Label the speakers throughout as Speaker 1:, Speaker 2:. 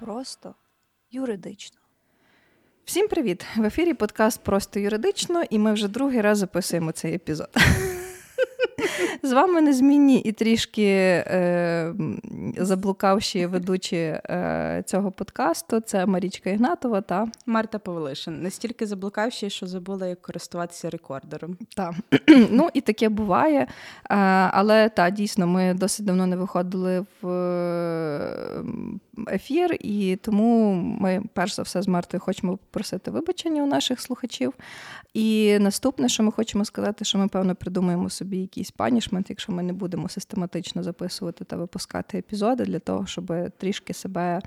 Speaker 1: Просто юридично.
Speaker 2: Всім привіт! В ефірі подкаст Просто юридично, і ми вже другий раз записуємо цей епізод. З вами незмінні і трішки е, заблукавші ведучі е, цього подкасту. Це Марічка Ігнатова та
Speaker 3: Марта Павлишин. Настільки заблукавші, що забула, як користуватися рекордером.
Speaker 2: Так. Ну і таке буває. Е, але так, дійсно, ми досить давно не виходили в ефір, і тому ми, перш за все, з Мартою хочемо попросити вибачення у наших слухачів. І наступне, що ми хочемо сказати, що ми, певно, придумаємо собі якийсь панішмент, якщо ми не будемо систематично записувати та випускати епізоди для того, щоб трішки себе.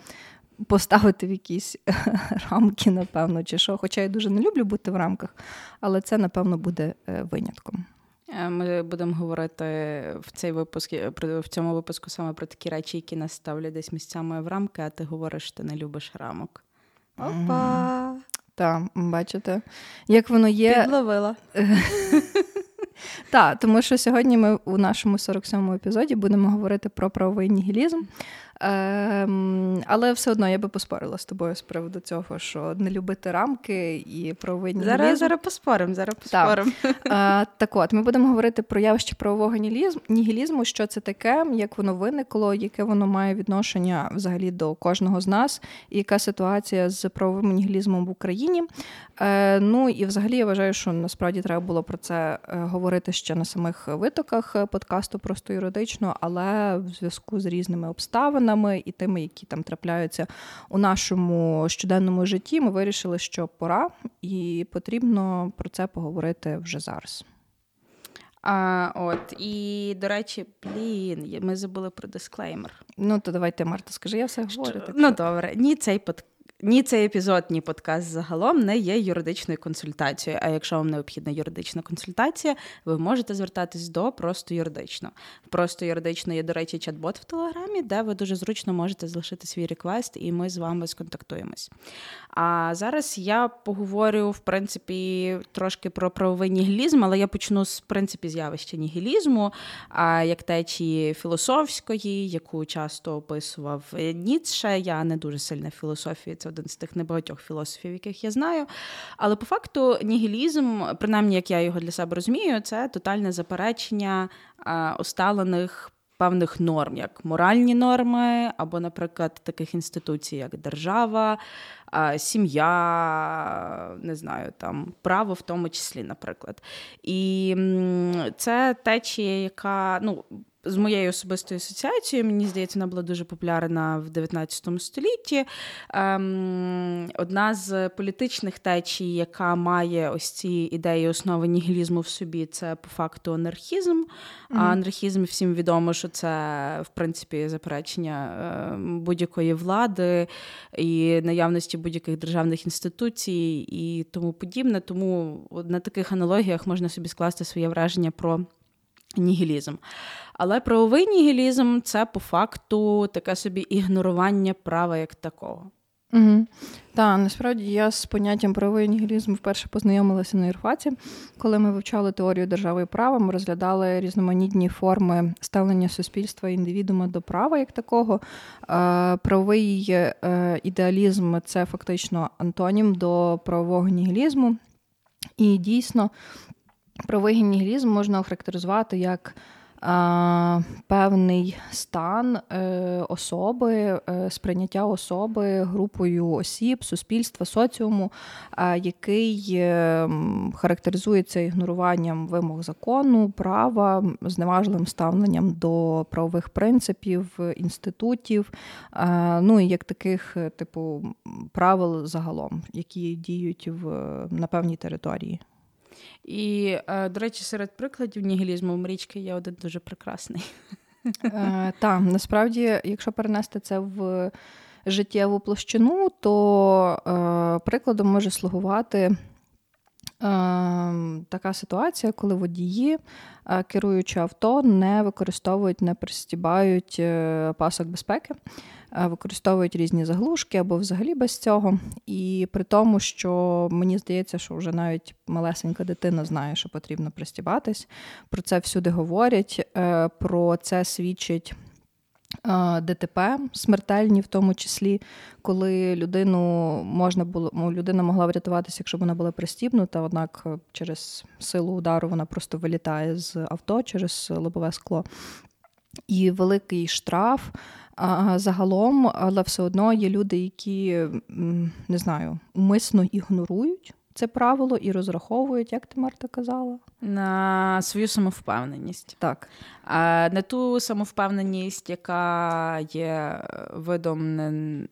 Speaker 2: Поставити в якісь рамки, напевно, чи що. Хоча я дуже не люблю бути в рамках, але це, напевно, буде е, винятком.
Speaker 3: Е, ми будемо говорити в цей випуск в цьому випуску саме про такі речі, які нас ставлять десь місцями в рамки, а ти говориш, що ти не любиш рамок.
Speaker 2: Опа! Так, бачите, як воно є.
Speaker 3: Підловила.
Speaker 2: Так, тому що сьогодні ми у нашому 47-му епізоді будемо говорити про правовий нігілізм. Ем, Але все одно я би поспорила з тобою з приводу цього, що не любити рамки і правовий.
Speaker 3: Зараз зараз поспоримо, зараз поспоримо.
Speaker 2: Так. Е, так от, ми будемо говорити про явище правового нігілізму, що це таке, як воно виникло, яке воно має відношення взагалі до кожного з нас, і яка ситуація з правовим нігілізмом в Україні. Е, Ну і взагалі я вважаю, що насправді треба було про це е, говорити ще на самих витоках подкасту просто юридично, але в зв'язку з різними обставинами обставинами і тими, які там трапляються у нашому щоденному житті, ми вирішили, що пора, і потрібно про це поговорити вже зараз.
Speaker 3: А, От, і, до речі, блін, ми забули про дисклеймер.
Speaker 2: Ну, то давайте, Марта, скажи, я все говорю. Так
Speaker 3: ну, добре, ні, цей подкаст. Ні, цей епізод, ні подкаст загалом не є юридичною консультацією. А якщо вам необхідна юридична консультація, ви можете звертатись до просто юридично. Просто юридично є, до речі, чат-бот в Телеграмі, де ви дуже зручно можете залишити свій реквест, і ми з вами сконтактуємось. А зараз я поговорю, в принципі, трошки про правовий нігілізм, але я почну з принципі з'явища нігілізму, як течії філософської, яку часто описував Ніцше. Я не дуже сильна філософія. Це один з тих небагатьох філософів, яких я знаю. Але по факту нігілізм, принаймні, як я його для себе розумію, це тотальне заперечення усталених. Певних норм, як моральні норми, або, наприклад, таких інституцій, як держава, сім'я, не знаю, там право в тому числі, наприклад. І це течія, яка ну, з моєю особистою асоціацією, мені здається, вона була дуже популярна в 19 столітті. Ем, Одна з політичних течій, яка має ось ці ідеї основи нігілізму в собі, це по факту анархізм. Mm-hmm. А анархізм всім відомо, що це в принципі заперечення ем, будь-якої влади і наявності будь-яких державних інституцій і тому подібне. Тому на таких аналогіях можна собі скласти своє враження про нігілізм. Але правовий нігілізм це по факту таке собі ігнорування права як такого.
Speaker 2: Угу. Так, насправді я з поняттям правовий нігілізм вперше познайомилася на Ірфаці. Коли ми вивчали теорію держави і права, ми розглядали різноманітні форми ставлення суспільства індивідума до права як такого. Правовий е, ідеалізм це фактично антонім до правового нігілізму. І дійсно, правовий нігілізм можна охарактеризувати як певний стан е, особи, е, сприйняття особи групою осіб, суспільства, соціуму, який е, характеризується ігноруванням вимог закону, права, зневажливим ставленням до правових принципів, інститутів, ну і як таких типу правил загалом, які діють в на певній території.
Speaker 3: І, е, до речі, серед прикладів нігілізму мрічки є один дуже прекрасний.
Speaker 2: Е, так, насправді, якщо перенести це в життєву площину, то е, прикладом може слугувати. Така ситуація, коли водії, керуючи авто, не використовують, не пристібають пасок безпеки. Е, використовують різні заглушки або взагалі без цього. І при тому, що мені здається, що вже навіть малесенька дитина знає, що потрібно пристібатись. Про це всюди говорять, е, про це свідчить. ДТП смертельні, в тому числі, коли людину можна було людина могла врятуватися, якщо вона була пристібнута, однак е, через силу удару вона просто вилітає з авто через лобове скло. І великий штраф. А загалом, але все одно є люди, які не знаю, умисно ігнорують це правило і розраховують, як ти Марта казала,
Speaker 3: на свою самовпевненість.
Speaker 2: Так.
Speaker 3: А на ту самовпевненість, яка є видом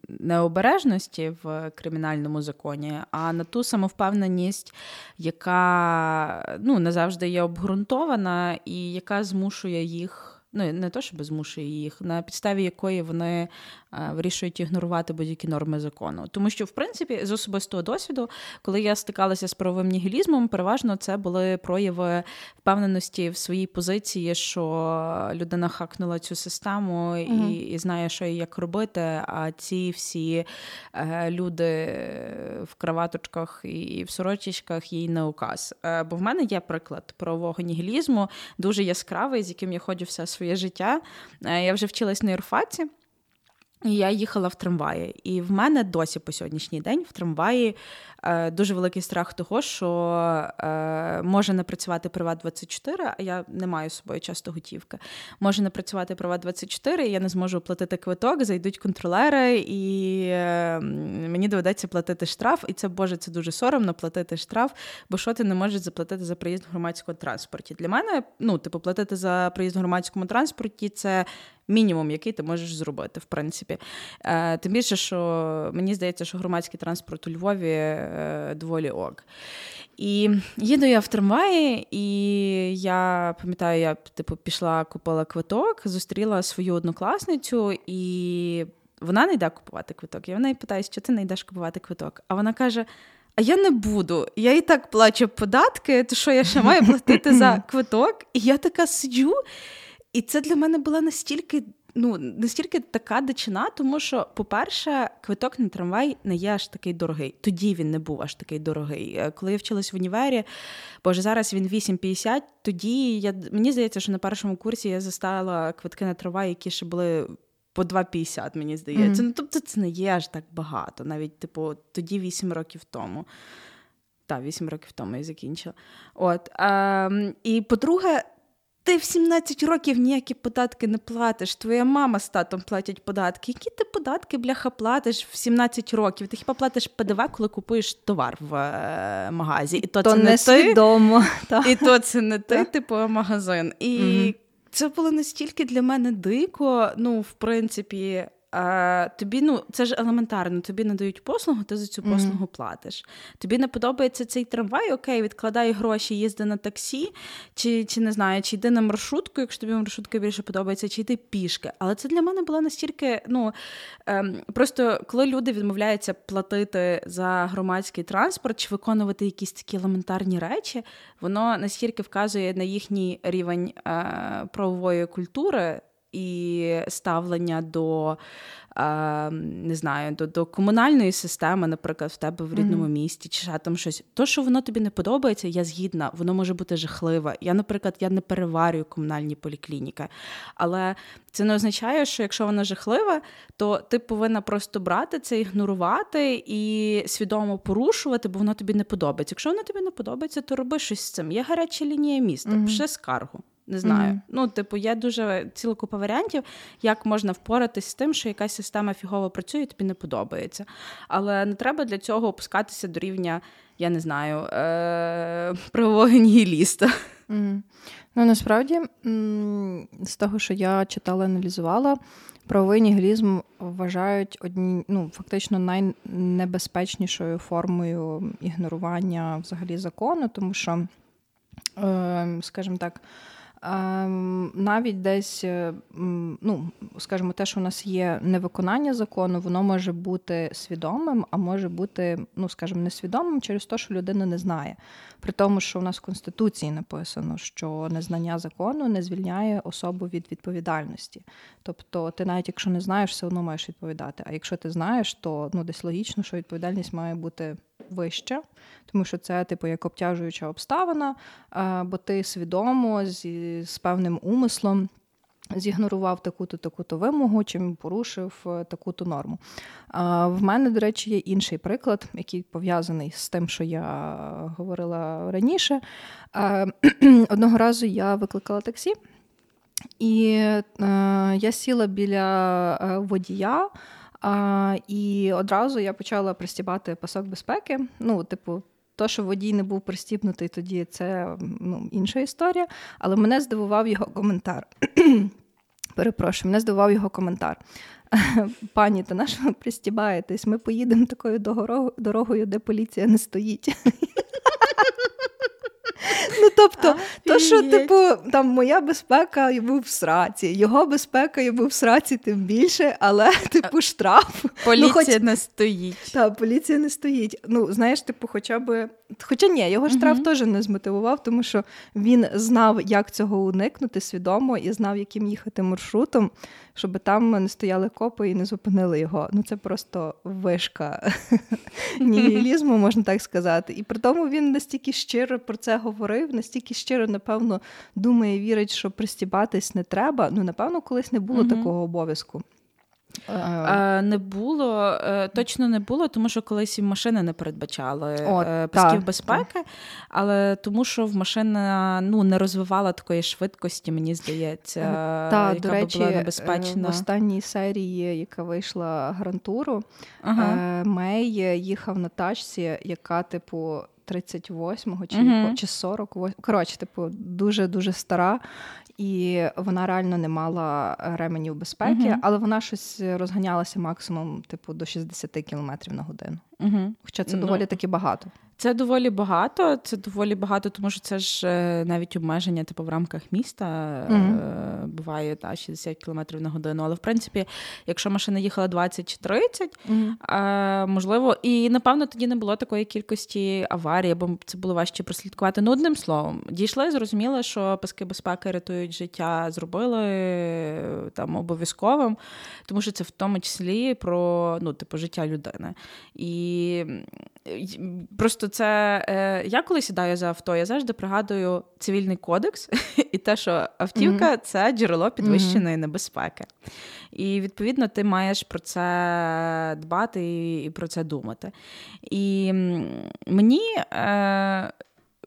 Speaker 3: необережності в кримінальному законі, а на ту самовпевненість, яка ну, не завжди є обґрунтована і яка змушує їх ну не то, щоб змушує їх, на підставі якої вони Е, вирішують ігнорувати будь-які норми закону. Тому що, в принципі, з особистого досвіду, коли я стикалася з правовим нігілізмом, переважно це були прояви впевненості в своїй позиції, що людина хакнула цю систему і, mm і знає, що і як робити. А ці всі е, люди в краваточках і в сорочечках їй не указ. Е, бо в мене є приклад правового нігілізму, дуже яскравий, з яким я ходжу все своє життя. Е, я вже вчилась на юрфаці. І я їхала в трамваї. І в мене досі по сьогоднішній день в трамваї е, дуже великий страх того, що е, може не працювати Приват 24, а я не маю з собою часто готівки. Може не працювати Приват 24, і я не зможу оплатити квиток, зайдуть контролери, і е, мені доведеться платити штраф. І це Боже, це дуже соромно платити штраф, бо що ти не можеш заплатити за проїзд в громадському транспорті? Для мене, ну, типу, платити за проїзд в громадському транспорті це мінімум, який ти можеш зробити, в принципі. Е, Тим більше, що мені здається, що громадський транспорт у Львові е, доволі ок. І їду я в трамваї, і я пам'ятаю, я типу пішла, купила квиток, зустріла свою однокласницю, і вона не йде купувати квиток. Я в неї питаю, що ти не йдеш купувати квиток. А вона каже: А я не буду. Я і так плачу податки, то що я ще маю платити за квиток? І я така сиджу. І це для мене була настільки. Ну, настільки така дичина, тому що, по-перше, квиток на трамвай не є аж такий дорогий. Тоді він не був аж такий дорогий. Е, коли я вчилась в універі, боже, зараз він 8,50, Тоді я мені здається, що на першому курсі я застала квитки на трамвай, які ще були по 2,50, мені здається. Mm-hmm. Ну, тобто це не є аж так багато, навіть типу, тоді 8 років тому. Так, 8 років тому я закінчила. От, е, І по-друге, ти в 17 років ніякі податки не платиш. Твоя мама з татом платять податки. Які ти податки, бляха, платиш в 17 років? Ти хіба платиш ПДВ, коли купуєш товар в е, магазі? І
Speaker 2: то, то це не свідомо.
Speaker 3: І то це не ти, типу, магазин. І угу. це було настільки для мене дико. Ну, в принципі, а, Тобі ну це ж елементарно, тобі надають послугу, ти за цю послугу mm-hmm. платиш. Тобі не подобається цей трамвай, окей, відкладай гроші, їзди на таксі, чи чи не знаю, чи йди на маршрутку, якщо тобі маршрутка більше подобається, чи йди пішки. Але це для мене було настільки. ну, ем, Просто коли люди відмовляються платити за громадський транспорт чи виконувати якісь такі елементарні речі, воно настільки вказує на їхній рівень е, правової культури і ставлення до не знаю, до до комунальної системи, наприклад, в тебе в рідному mm-hmm. місті, чи ще там щось. То, що воно тобі не подобається, я згідна, воно може бути жахливе. Я, наприклад, я не переварюю комунальні поліклініки. Але це не означає, що якщо воно жахливе, то ти повинна просто брати це, ігнорувати і свідомо порушувати, бо воно тобі не подобається. Якщо воно тобі не подобається, то роби щось з цим. Є гаряча лінія міста, mm-hmm. пиши скаргу. Не знаю. Mm-hmm. Ну, типу, є дуже ціла купа варіантів, як можна впоратись з тим, що якась система фігово працює, і тобі не подобається. Але не треба для цього опускатися до рівня, я не знаю, е- правового нігіліста.
Speaker 2: Mm-hmm. Ну, насправді, з того, що я читала, аналізувала, правовий нігілізм вважають одні, ну, фактично найнебезпечнішою формою ігнорування взагалі закону, тому що, е- скажімо так. Ем, навіть десь, е, ну скажімо, те, що у нас є невиконання закону, воно може бути свідомим, а може бути, ну скажімо, несвідомим через те, що людина не знає. При тому, що у нас в Конституції написано, що незнання закону не звільняє особу від відповідальності. Тобто, ти навіть якщо не знаєш, все одно маєш відповідати. А якщо ти знаєш, то ну десь логічно, що відповідальність має бути вище, тому що це, типу, як обтяжуюча обставина, бо ти свідомо зі з певним умислом. Зігнорував таку-то таку-то вимогу, чи порушив е, таку-то норму. В мене, до речі, є інший приклад, який пов'язаний з тим, що я говорила раніше. Одного разу я викликала таксі, і е, я сіла біля е, водія. А, І одразу я почала пристібати пасок безпеки. Ну, типу, то, що водій не був пристібнутий тоді, це ну, інша історія. Але мене здивував його коментар. Перепрошую, мене здивував його коментар. Пані, та на що ви пристібаєтесь? Ми поїдемо такою дорогою, де поліція не стоїть. Ну, тобто, то, що, типу, там моя безпека йому в сраці, його безпека йому в сраці, тим більше, але, типу, штраф.
Speaker 3: Поліція ну, хоч... не стоїть.
Speaker 2: Так, поліція не стоїть. Ну, знаєш, типу, хоча б. Хоча ні, його штраф uh теж не змотивував, тому що він знав, як цього уникнути свідомо, і знав, яким їхати маршрутом щоб там не стояли копи і не зупинили його. Ну це просто вишка нігілізму, можна так сказати. І при тому він настільки щиро про це говорив, настільки щиро, напевно, думає, вірить, що пристібатись не треба. Ну, напевно, колись не було такого обов'язку.
Speaker 3: Е, не було, е, точно не було, тому що колись і машини не передбачали О, е, пасків безпеки, та. але тому, що в машина ну, не розвивала такої швидкості, мені здається, та, яка до речі, була небезпечна.
Speaker 2: В останній серії, яка вийшла грантуру, ага. Мей їхав на тачці, яка, типу, 38-го чи uh-huh. чи 48 Коротше, типу, дуже дуже стара і вона реально не мала ременів безпеки, uh але вона щось розганялася максимум, типу, до 60 км на годину. Uh Хоча це доволі таки багато.
Speaker 3: Це доволі багато. Це доволі багато, тому що це ж е, навіть обмеження, типу в рамках міста mm-hmm. буває та 60 км на годину. Але в принципі, якщо машина їхала 20 чи 30, mm-hmm. можливо, і напевно тоді не було такої кількості аварій, бо це було важче прослідкувати. Ну, одним словом, дійшли, зрозуміли, що паски безпеки рятують життя, зробили там обов'язковим, тому що це в тому числі про ну, типу, життя людини. І Просто це е, я коли сідаю за авто, я завжди пригадую цивільний кодекс і те, що автівка mm-hmm. це джерело підвищеної mm-hmm. небезпеки. І відповідно ти маєш про це дбати і, і про це думати. І мені. Е,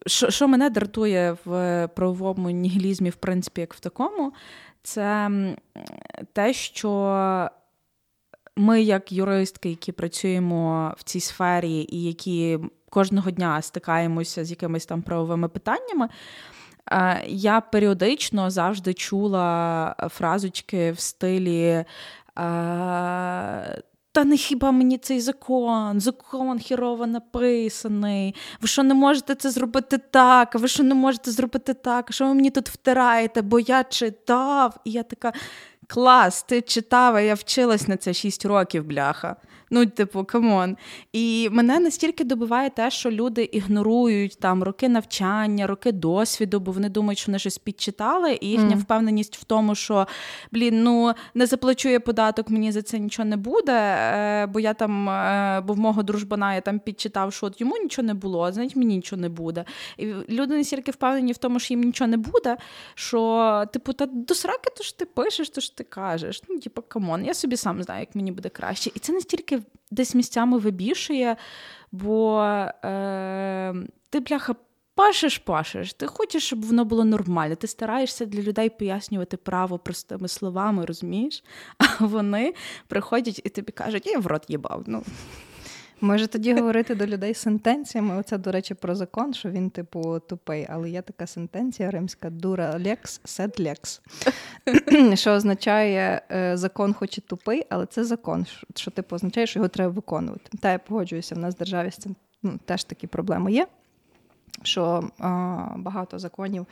Speaker 3: що що мене дратує в правовому нігілізмі, в принципі, як в такому, це те, що ми, як юристки, які працюємо в цій сфері, і які кожного дня стикаємося з якимись там правовими питаннями. Е, я періодично завжди чула фразочки в стилі. Е, та не хіба мені цей закон, закон хірово написаний. Ви що не можете це зробити так? Ви що не можете зробити так? Що ви мені тут втираєте? Бо я читав, і я така. Клас, ти читала, я вчилась на це 6 років, бляха. Ну, типу, come on. І мене настільки добиває те, що люди ігнорують там роки навчання, роки досвіду, бо вони думають, що вони щось підчитали, і їхня mm. впевненість в тому, що блін, ну не заплачу я податок, мені за це нічого не буде. Е, бо я там, е, бо в мого дружбана я там підчитав, що от йому нічого не було, значить мені нічого не буде. І люди настільки впевнені в тому, що їм нічого не буде. Що, типу, та до сраки, то ж ти пишеш, то ж ти кажеш. Ну, типу, come on, я собі сам знаю, як мені буде краще. І це настільки десь місцями вибішує, бо е, ти, бляха, пашеш, пашеш, ти хочеш, щоб воно було нормально. Ти стараєшся для людей пояснювати право простими словами, розумієш? А вони приходять і тобі кажуть, я в рот їбав. Ну,
Speaker 2: Може тоді говорити до людей сентенціями. Оце, до речі, про закон, що він, типу, тупий. Але є така сентенція римська dura lex, sed lex, що означає е, закон, хоч і тупий, але це закон, що типу означає, що його треба виконувати. Та я погоджуюся, в нас в державі з цим ну, теж такі проблеми є що а, багато законів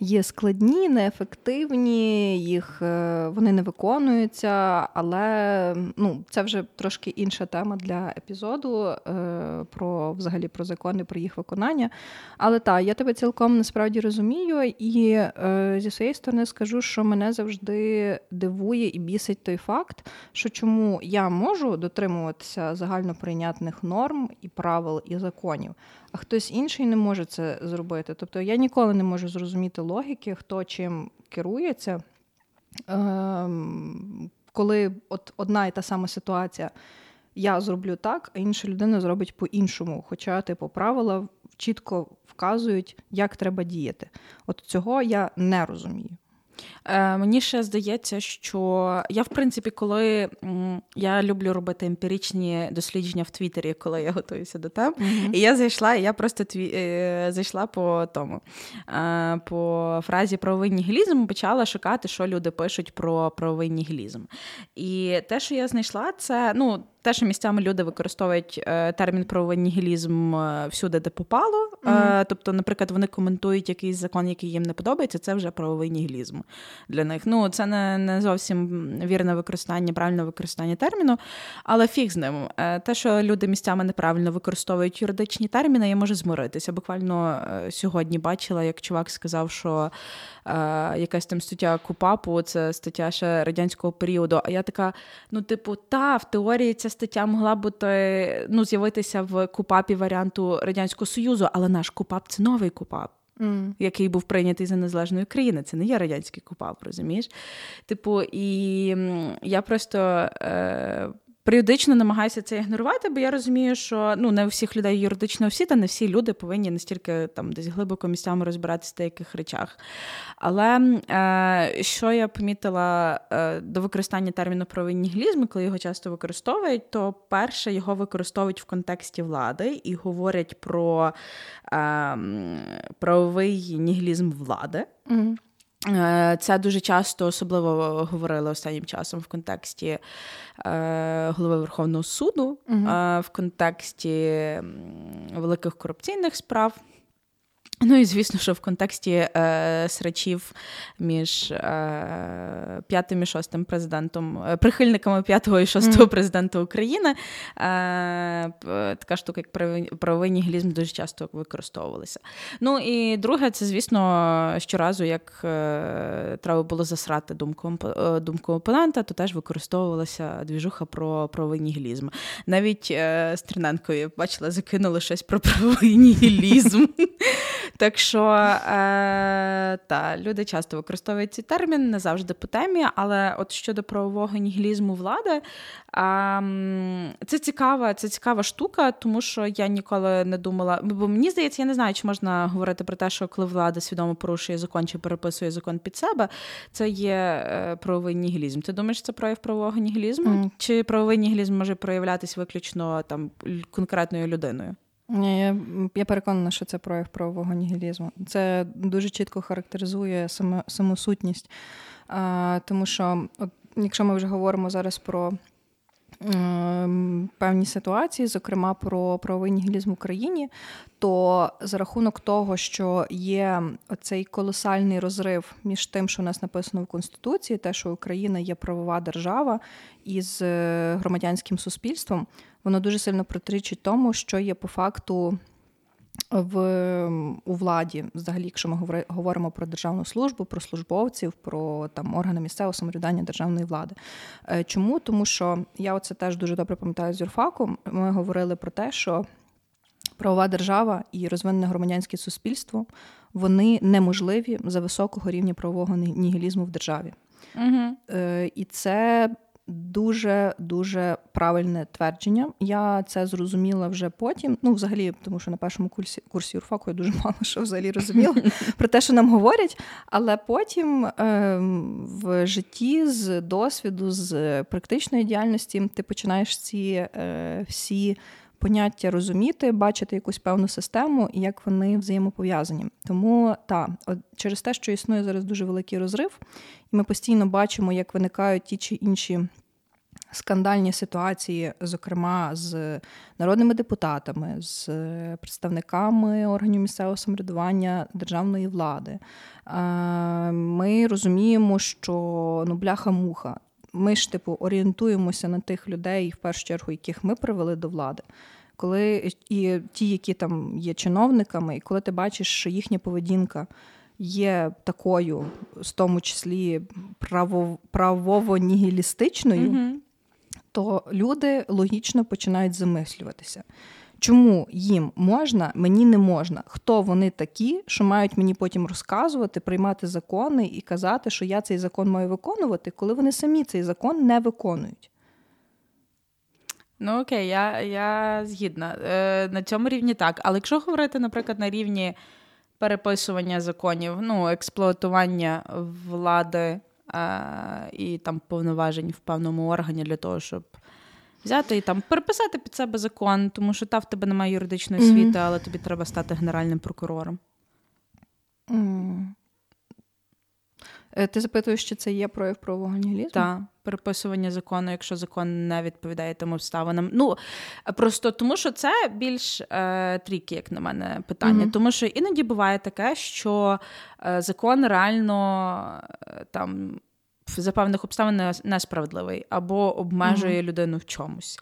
Speaker 2: є складні, неефективні, їх е, вони не виконуються, але ну, це вже трошки інша тема для епізоду е, про взагалі про закони, про їх виконання. Але так, я тебе цілком насправді розумію, і е, зі своєї сторони скажу, що мене завжди дивує і бісить той факт, що чому я можу дотримуватися загальноприйнятних норм і правил і законів а хтось інший не може це зробити. Тобто я ніколи не можу зрозуміти логіки, хто чим керується. ем, коли от одна і та сама ситуація, я зроблю так, а інша людина зробить по-іншому. Хоча, типу, правила чітко вказують, як треба діяти. От цього я не розумію.
Speaker 3: Е, Мені ще здається, що я, в принципі, коли я люблю робити емпіричні дослідження в Твіттері, коли я готуюся до тем, mm-hmm. і я зайшла, і я просто тві... е, зайшла по тому е, по фразі правовий нігілізм, почала шукати, що люди пишуть про правовий нігілізм. І те, що я знайшла, це ну те, що місцями люди використовують е, термін правовий нігілізм е, всюди, де попало. Mm-hmm. Тобто, наприклад, вони коментують якийсь закон, який їм не подобається, це вже правовий нігілізм для них. Ну, це не не зовсім вірне використання, правильне використання терміну, але фіг з ним. Те, що люди місцями неправильно використовують юридичні терміни, я можу змиритися. Буквально сьогодні бачила, як чувак сказав, що е, якась там стаття Купапу, це стаття ще радянського періоду. А я така: ну, типу, та в теорії ця стаття могла бути ну, з'явитися в Купапі варіанту Радянського Союзу, але наш Купап це новий Купап. Mm. Який був прийнятий за незалежною країни. Це не є радянський купап, розумієш? Типу, і я просто е, періодично намагаюся це ігнорувати, бо я розумію, що ну не у всіх людей юридична освіта, не всі люди повинні настільки там десь глибоко місцями розбиратися в деяких речах. Але е, що я помітила е, до використання терміну правовий нігілізм, коли його часто використовують, то перше його використовують в контексті влади і говорять про е, правовий нігілізм влади. Mm-hmm. Це дуже часто особливо говорили останнім часом в контексті е, голови Верховного суду, угу. е, в контексті великих корупційних справ. Ну і звісно, що в контексті е, срачів між е, п'ятим і шостим президентом, е, прихильниками п'ятого і шостого mm. президента України, е, така штука, як правовий нігілізм, дуже часто використовувалися. Ну і друге, це, звісно, щоразу, як е, треба було засрати думку е, думку опонента, то теж використовувалася двіжуха про правовий нігілізм. Навіть е, Стріненкові бачила, закинули щось про правовий нігілізм. Так що е, та, люди часто використовують цей термін, не завжди по темі, але от щодо правового нігілізму влади, е, це цікава, це цікава штука, тому що я ніколи не думала. Бо мені здається, я не знаю, чи можна говорити про те, що коли влада свідомо порушує закон чи переписує закон під себе, це є е, правовий нігілізм. Ти думаєш, це прояв правового нігілізму? Mm. Чи правовий нігілізм може проявлятися виключно там конкретною людиною?
Speaker 2: Ні, я я переконана, що це прояв правового нігілізму. Це дуже чітко характеризує саме, саму сутність. А, Тому що, от, якщо ми вже говоримо зараз про певні ситуації, зокрема про правовий нігілізм в Україні, то за рахунок того, що є оцей колосальний розрив між тим, що у нас написано в Конституції, те, що Україна є правова держава із е, громадянським суспільством, воно дуже сильно протирічить тому, що є по факту в у владі, взагалі, якщо ми говоримо про державну службу, про службовців, про там органи місцевого самоврядування державної влади. Е, чому? Тому що я оце теж дуже добре пам'ятаю з юрфаку. Ми говорили про те, що правова держава і розвинене громадянське суспільство вони неможливі за високого рівня правового нігілізму в державі. Угу. І це Дуже дуже правильне твердження. Я це зрозуміла вже потім. Ну, взагалі, тому що на першому курсі курсі юрфаку я дуже мало що взагалі розуміла про те, що нам говорять. Але потім е, в житті з досвіду, з практичної діяльності, ти починаєш ці е, всі поняття розуміти, бачити якусь певну систему і як вони взаємопов'язані. Тому так, через те, що існує зараз дуже великий розрив, і ми постійно бачимо, як виникають ті чи інші. Скандальні ситуації, зокрема з народними депутатами, з представниками органів місцевого самоврядування державної влади, ми розуміємо, що ну бляха-муха, ми ж типу орієнтуємося на тих людей, в першу чергу, яких ми привели до влади. Коли і ті, які там є чиновниками, і коли ти бачиш, що їхня поведінка є такою, в тому числі право, правово-нігілістичною, mm-hmm. то люди логічно починають замислюватися. Чому їм можна, мені не можна? Хто вони такі, що мають мені потім розказувати, приймати закони і казати, що я цей закон маю виконувати, коли вони самі цей закон не виконують?
Speaker 3: Ну окей, я я згідна. Е, На цьому рівні так. Але якщо говорити, наприклад, на рівні переписування законів, ну, експлуатування влади е, і там повноважень в певному органі для того, щоб взяти і там переписати під себе закон, тому що та в тебе немає юридичної освіти, mm-hmm. але тобі треба стати генеральним прокурором.
Speaker 2: Mm. Ти запитуєш, чи це є прояв правового нігілізму?
Speaker 3: Так, переписування закону, якщо закон не відповідає тим обставинам. Ну просто тому, що це більш е, трікі, як на мене, питання. Mm-hmm. Тому що іноді буває таке, що е, закон реально е, там за певних обставин несправедливий або обмежує mm-hmm. людину в чомусь.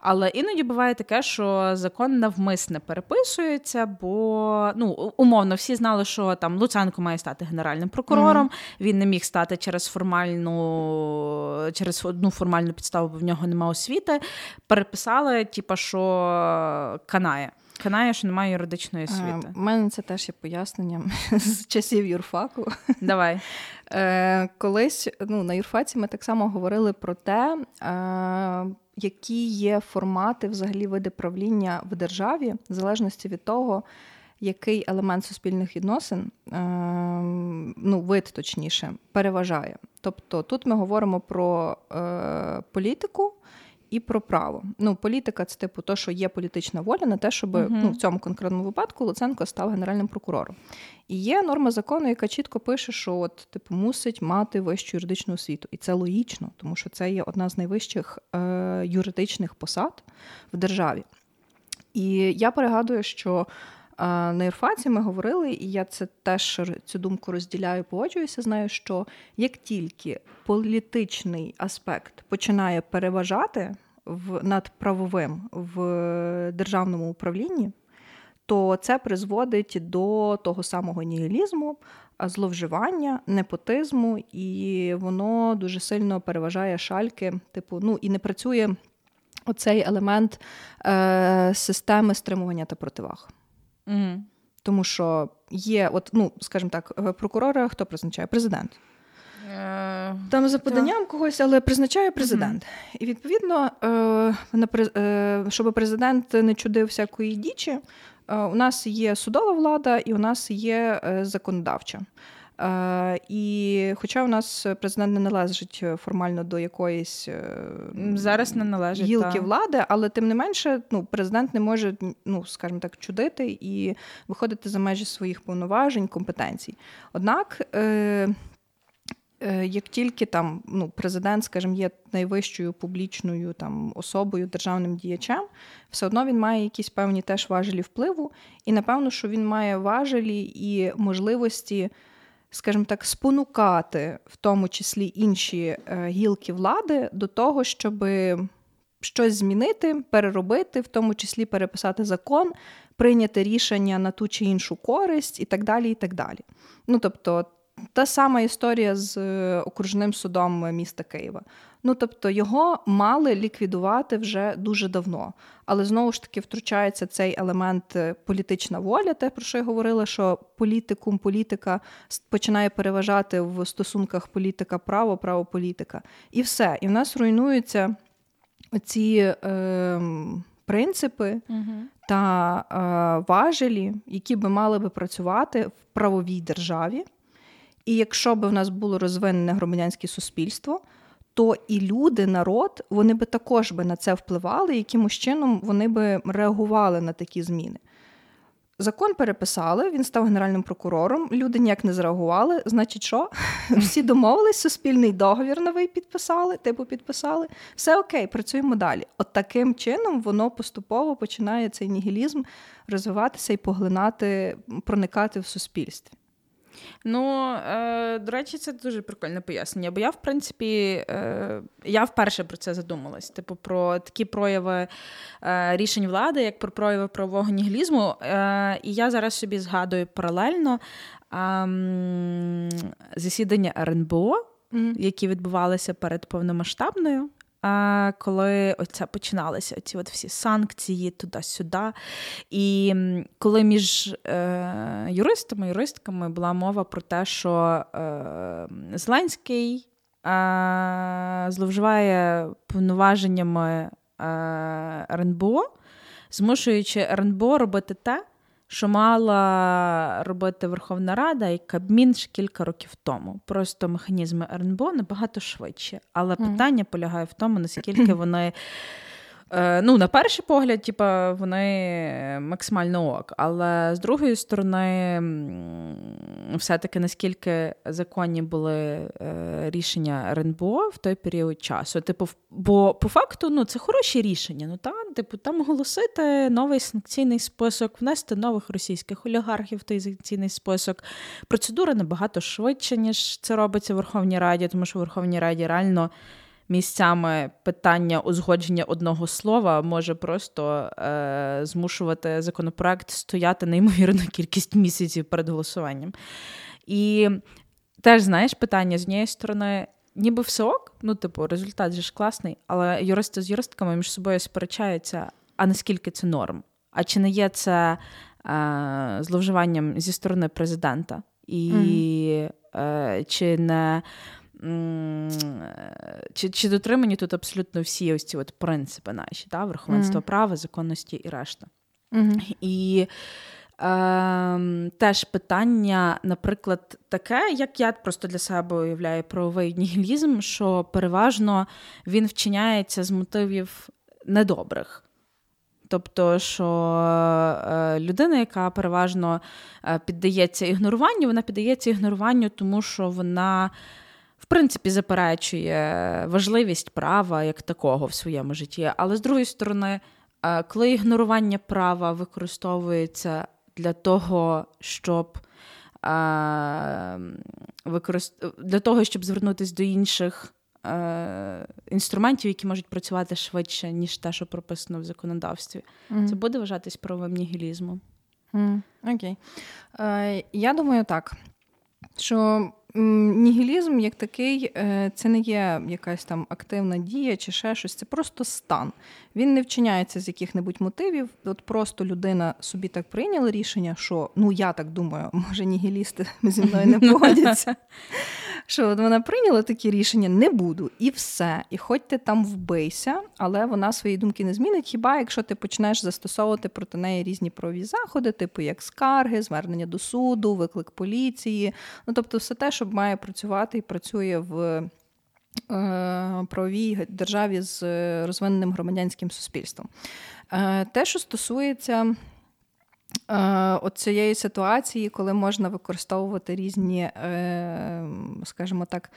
Speaker 3: Але іноді буває таке, що закон навмисне переписується, бо ну умовно всі знали, що там Луценко має стати генеральним прокурором. Mm-hmm. Він не міг стати через формальну, через одну формальну підставу, бо в нього немає освіти. Переписали, типа, що канає. Канає, що немає юридичної е, освіти.
Speaker 2: У мене це теж є поясненням з часів юрфаку.
Speaker 3: Давай.
Speaker 2: Е, Колись ну, на юрфаці ми так само говорили про те, е, які є формати взагалі види правління в державі, в залежності від того, який елемент суспільних відносин, е, ну, вид точніше, переважає. Тобто тут ми говоримо про е, політику і про право. Ну, політика це типу то, що є політична воля на те, щоб uh-huh. ну, в цьому конкретному випадку Луценко став генеральним прокурором. І є норма закону, яка чітко пише, що от типу мусить мати вищу юридичну освіту. І це логічно, тому що це є одна з найвищих е, юридичних посад в державі. І я перегадую, що. На юрфаці ми говорили, і я це теж цю думку розділяю, погоджуюся. Знаю, що як тільки політичний аспект починає переважати в над правовим в державному управлінні, то це призводить до того самого нігілізму, зловживання, непотизму, і воно дуже сильно переважає шальки, типу, ну і не працює оцей елемент е, системи стримування та противаг.
Speaker 3: Угу.
Speaker 2: Тому що є, от, ну, скажімо так, е, прокурора хто призначає? Президент.
Speaker 3: Е,
Speaker 2: Там за поданням когось, але призначає президент. mm І відповідно, е, щоб президент не чудив всякої дічі, у нас є судова влада і у нас є законодавча. Е, і хоча у нас президент не належить формально до якоїсь е,
Speaker 3: зараз не належить
Speaker 2: гілки
Speaker 3: та.
Speaker 2: влади, але тим не менше, ну президент не може, ну скажімо так, чудити і виходити за межі своїх повноважень, компетенцій. Однак. Е, як тільки там ну, президент, скажімо, є найвищою публічною там особою, державним діячем, все одно він має якісь певні теж важелі впливу, і напевно, що він має важелі і можливості скажімо так, спонукати в тому числі інші е, гілки влади до того, щоб щось змінити, переробити, в тому числі переписати закон, прийняти рішення на ту чи іншу користь і так далі. і так далі. Ну, тобто, та сама історія з е, окружним судом міста Києва. Ну тобто його мали ліквідувати вже дуже давно. Але знову ж таки втручається цей елемент е, політична воля, те, про що я говорила, що політикум, політика починає переважати в стосунках політика, право, право політика. І все. І в нас руйнуються ці е, принципи угу. та е, важелі, які би мали би працювати в правовій державі. І якщо б в нас було розвинене громадянське суспільство, то і люди, народ, вони би також би на це впливали, якимось чином вони би реагували на такі зміни. Закон переписали, він став генеральним прокурором. Люди ніяк не зреагували. Значить, що? Всі домовились, суспільний договір новий підписали, типу підписали. Все окей, працюємо далі. От таким чином воно поступово починає цей нігілізм розвиватися і поглинати, проникати в суспільстві.
Speaker 3: Ну, е, до речі, це дуже прикольне пояснення, бо я, в принципі, е, я вперше про це задумалась. Типу, про такі прояви е, рішень влади, як про прояви правового нігілізму. Е, і я зараз собі згадую паралельно засідання РНБО, mm-hmm. які відбувалися перед повномасштабною. Коли оце починалися ці от всі санкції туди-сюди. І коли між е, юристами і юристками була мова про те, що е, Зеленський е, зловживає повноваженнями е, РНБО, змушуючи РНБО робити те, що мала робити Верховна Рада і Кабмін ще кілька років тому. Просто механізми РНБО набагато швидше. Але питання полягає в тому, наскільки вони Е, ну, на перший погляд, типа, вони максимально ок. Але з другої сторони, все-таки наскільки законні були е, рішення РНБО в той період часу. Типу, бо по факту ну, це хороші рішення. Ну та, типу, там оголосити новий санкційний список, внести нових російських олігархів в той санкційний список. Процедура набагато швидше, ніж це робиться в Верховній Раді, тому що в Верховній Раді реально місцями питання узгодження одного слова може просто е, змушувати законопроект стояти неймовірну кількість місяців перед голосуванням. І теж, знаєш, питання з однієї сторони. Ніби все ок, ну, типу, результат же ж класний, але юристи з юристками між собою сперечаються, а наскільки це норм? А чи не є це е, зловживанням зі сторони президента? І mm-hmm. е, чи не чи чи дотримані тут абсолютно всі ось ці от принципи наші, та? верховенство mm. права, законності і решта.
Speaker 2: Mm-hmm.
Speaker 3: І е, теж питання, наприклад, таке, як я просто для себе уявляю правовий нігілізм, що переважно він вчиняється з мотивів недобрих. Тобто, що е, людина, яка переважно е, піддається ігноруванню, вона піддається ігноруванню, тому що вона принципі заперечує важливість права як такого в своєму житті. Але з другої сторони, е, коли ігнорування права використовується для того, щоб е, для того, щоб звернутися до інших е, інструментів, які можуть працювати швидше, ніж те, що прописано в законодавстві, mm. це буде вважатись правовим нігілізмом.
Speaker 2: Mm. Окей. Е, Я думаю так, що Нігілізм як такий, е, це не є якась там активна дія чи ще щось, це просто стан. Він не вчиняється з яких-небудь мотивів. От просто людина собі так прийняла рішення, що ну я так думаю, може нігілісти зі мною не погодяться. Що от вона прийняла такі рішення, не буду, і все. І хоч ти там вбийся, але вона свої думки не змінить. Хіба якщо ти почнеш застосовувати проти неї різні правові заходи, типу як скарги, звернення до суду, виклик поліції, ну тобто все те, що має працювати і працює в е, правовій державі з розвиненим громадянським суспільством. Е, те, що стосується е, цієї ситуації, коли можна використовувати різні, скажімо так,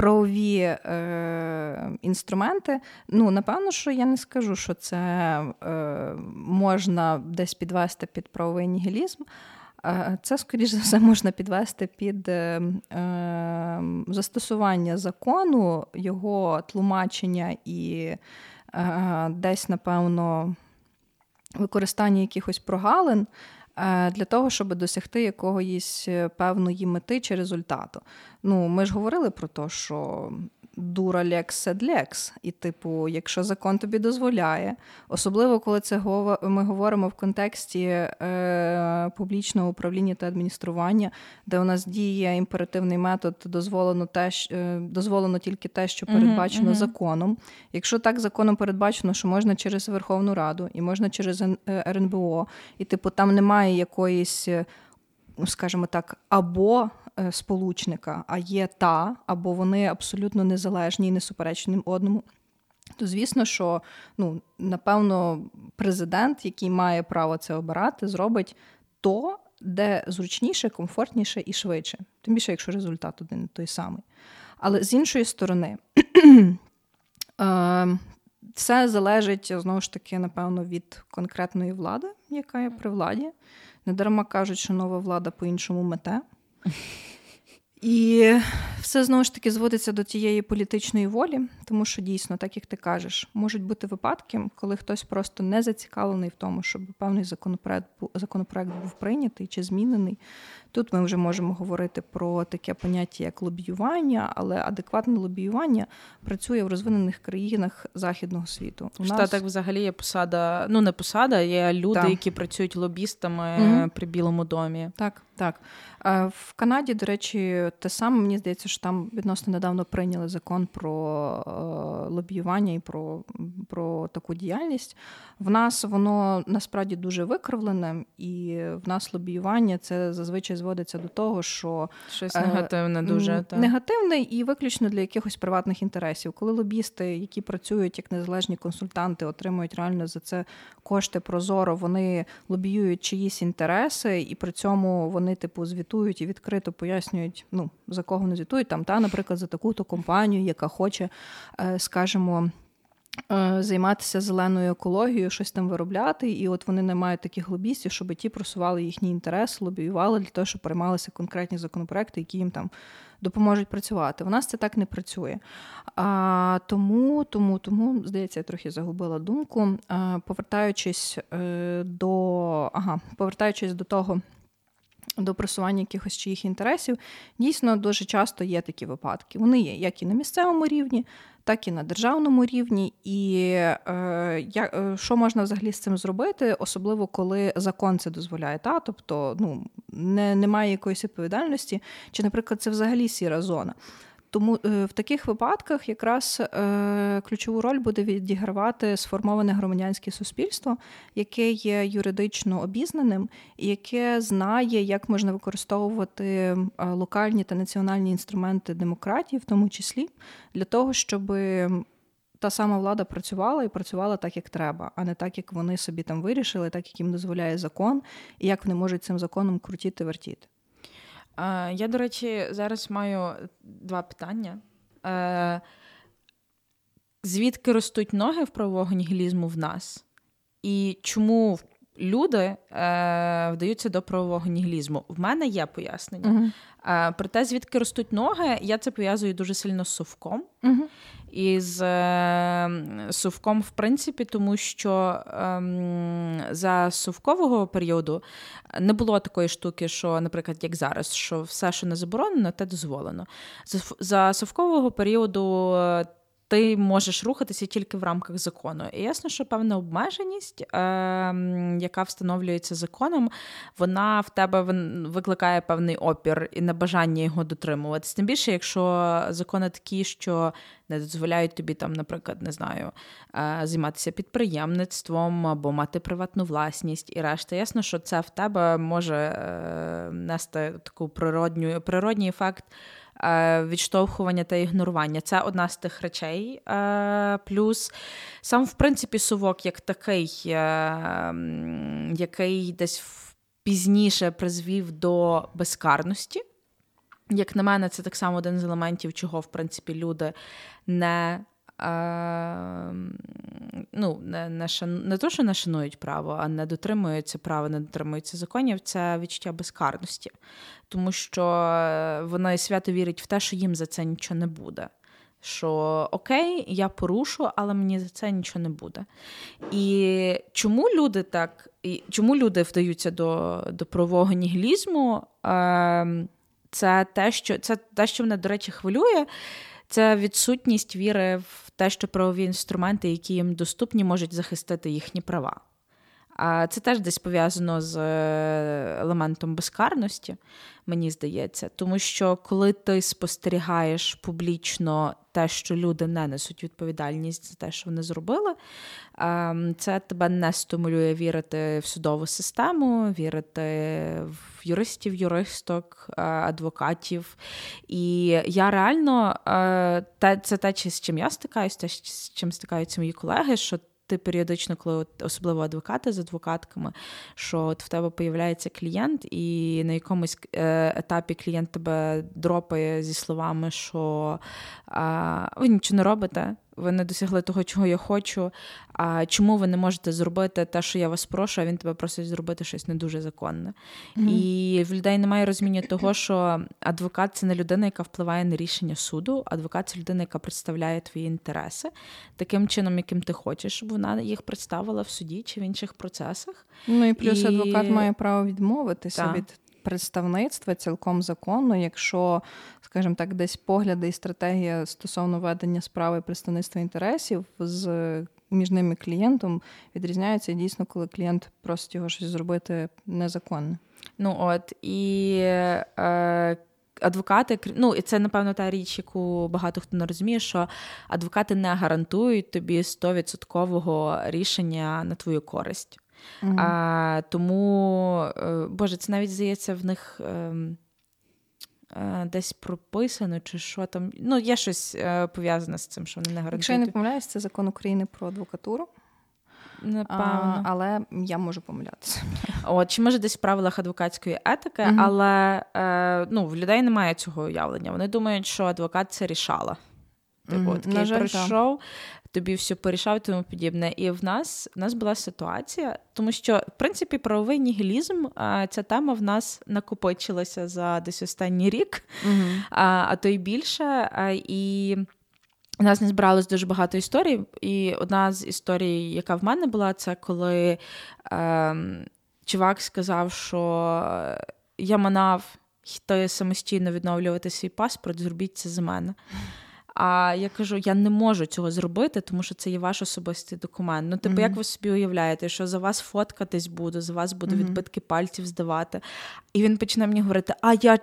Speaker 2: правові е, інструменти. Ну, напевно, що я не скажу, що це е, можна десь підвести під правовий нігілізм. Це, скоріш за все, можна підвести під е, е, застосування закону, його тлумачення і е, десь, напевно, використання якихось прогалин для того, щоб досягти якогось певної мети чи результату. Ну, Ми ж говорили про те, що дура лекс сед лекс. І, типу, якщо закон тобі дозволяє, особливо коли це ми говоримо в контексті е, публічного управління та адміністрування, де у нас діє імперативний метод, дозволено те, е, дозволено тільки те, що передбачено uh-huh. законом. Якщо так законом передбачено, що можна через Верховну Раду і можна через е, РНБО, і типу там немає якоїсь. Е, скажімо так, або сполучника, а є та, або вони абсолютно незалежні і не суперечні одному. То звісно, що ну, напевно президент, який має право це обирати, зробить то, де зручніше, комфортніше і швидше. Тим більше, якщо результат один той самий. Але з іншої сторони, е, все залежить знову ж таки, напевно, від конкретної влади, яка є при владі. Недарма кажуть, що нова влада по-іншому мете. І все знову ж таки зводиться до тієї політичної волі, тому що дійсно, так як ти кажеш, можуть бути випадки, коли хтось просто не зацікавлений в тому, щоб певний законопроект законопроект був прийнятий чи змінений. Тут ми вже можемо говорити про таке поняття, як лобіювання, але адекватне лобіювання працює в розвинених країнах західного світу.
Speaker 3: У Штатах нас... взагалі є посада, ну не посада, є люди, так. які працюють лобістами угу. при Білому домі.
Speaker 2: Так, так. В Канаді, до речі, те саме мені здається, що там відносно недавно прийняли закон про е, лобіювання і про про таку діяльність. В нас воно насправді дуже викривлене, і в нас лобіювання це зазвичай зводиться до того, що
Speaker 3: щось негативне, дуже
Speaker 2: та. негативне і виключно для якихось приватних інтересів. Коли лобісти, які працюють як незалежні консультанти, отримують реально за це кошти прозоро, вони лобіюють чиїсь інтереси, і при цьому вони типу звітують і відкрито пояснюють, ну за кого не звітують там, та, наприклад, за таку-то компанію, яка хоче, е, скажімо, Е, займатися зеленою екологією, щось там виробляти, і от вони не мають таких лобістів, щоб ті просували їхній інтерес, лобіювали для того, щоб приймалися конкретні законопроекти, які їм там допоможуть працювати. У нас це так не працює. А, Тому, тому, тому, здається, я трохи загубила думку. А, Повертаючись е, до ага, повертаючись до того до просування якихось чиїх інтересів, дійсно дуже часто є такі випадки. Вони є як і на місцевому рівні, так і на державному рівні. І е, я, е, що можна взагалі з цим зробити, особливо коли закон це дозволяє, та? тобто ну, не, немає якоїсь відповідальності, чи, наприклад, це взагалі сіра зона. Тому е, в таких випадках якраз е, ключову роль буде відігравати сформоване громадянське суспільство, яке є юридично обізнаним і яке знає, як можна використовувати е, локальні та національні інструменти демократії, в тому числі для того, щоб та сама влада працювала і працювала так, як треба, а не так, як вони собі там вирішили, так як їм дозволяє закон, і як вони можуть цим законом крутіти вертіти.
Speaker 3: Я, до речі, зараз маю два питання. Е, звідки ростуть ноги в правового нігілізму в нас? І чому люди е, вдаються до правового нігілізму? В мене є пояснення. Uh-huh. Проте, звідки ростуть ноги, я це пов'язую дуже сильно з совком. Угу. І з е, совком, в принципі, тому що ем, за совкового періоду не було такої штуки, що, наприклад, як зараз, що все, що не заборонено, те дозволено. За совкового періоду ти можеш рухатися тільки в рамках закону. І ясно, що певна обмеженість, е, яка встановлюється законом, вона в тебе викликає певний опір і небажання його дотримуватися. Тим більше, якщо закони такі, що не дозволяють тобі там, наприклад, не знаю, е, займатися підприємництвом або мати приватну власність і решта. Ясно, що це в тебе може е, нести таку природню природній ефект. Е, відштовхування та ігнорування. Це одна з тих речей. Е, плюс сам, в принципі, сувок як такий, е, який десь пізніше призвів до безкарності. Як на мене, це так само один з елементів, чого, в принципі, люди не ну, не не, не то, що не шанують право, а не дотримуються права, не дотримуються законів, це відчуття безкарності, тому що вони свято вірять в те, що їм за це нічого не буде. Що окей, я порушу, але мені за це нічого не буде. І чому люди так, і чому люди вдаються до до правового нігілізму? Е, це те, що це те, що мене, до речі, хвилює, це відсутність віри в те, що правові інструменти, які їм доступні, можуть захистити їхні права. А це теж десь пов'язано з е, елементом безкарності, мені здається. Тому що коли ти спостерігаєш публічно те, що люди не несуть відповідальність за те, що вони зробили, ем, це тебе не стимулює вірити в судову систему, вірити в юристів, юристок, е, адвокатів. І я реально е, це те, з чим я стикаюся, те, з чим стикаються мої колеги. що ти періодично, коли особливо адвокати з адвокатками, що от в тебе появляється клієнт, і на якомусь е, етапі клієнт тебе дропає зі словами, що а, ви нічого не робите. Ви не досягли того, чого я хочу. А чому ви не можете зробити те, що я вас прошу, а він тебе просить зробити щось не дуже законне. Mm-hmm. І в людей немає розуміння того, що адвокат це не людина, яка впливає на рішення суду. Адвокат це людина, яка представляє твої інтереси таким чином, яким ти хочеш, щоб вона їх представила в суді чи в інших процесах.
Speaker 2: Ну і плюс і... адвокат має право відмовитися від представництва цілком законно, якщо, скажімо так, десь погляди і стратегія стосовно ведення справи представництва інтересів з між ними клієнтом відрізняються дійсно, коли клієнт просить його щось зробити незаконне.
Speaker 3: Ну от і. Е, Адвокати, ну і це напевно та річ, яку багато хто не розуміє, що адвокати не гарантують тобі 100% рішення на твою користь. Mm-hmm. А, Тому, е, Боже, це навіть здається в них. Ем, е, Десь прописано, чи що там. Ну, є щось е, пов'язане з цим, що вони не гарантують.
Speaker 2: Якщо я не помиляюсь, це закон України про адвокатуру.
Speaker 3: Напевно.
Speaker 2: А, але я можу помилятися.
Speaker 3: От, Чи може десь в правилах адвокатської етики, mm але е, ну, в людей немає цього уявлення. Вони думають, що адвокат це рішала. Типу, mm такий прийшов, тобі все порішав і тому подібне. І в нас в нас була ситуація, тому що, в принципі, правовий нігілізм, ця тема в нас накопичилася за десь останній рік, mm-hmm. а а то й більше. І у нас не збиралось дуже багато історій. І одна з історій, яка в мене була, це коли е, чувак сказав, що я манав йти самостійно відновлювати свій паспорт, зробіть це за мене. А я кажу, я не можу цього зробити, тому що це є ваш особистий документ. Ну, типу, mm-hmm. як ви собі уявляєте, що за вас фоткатись буду, за вас буду mm-hmm. відбитки пальців здавати. І він почне мені говорити: А я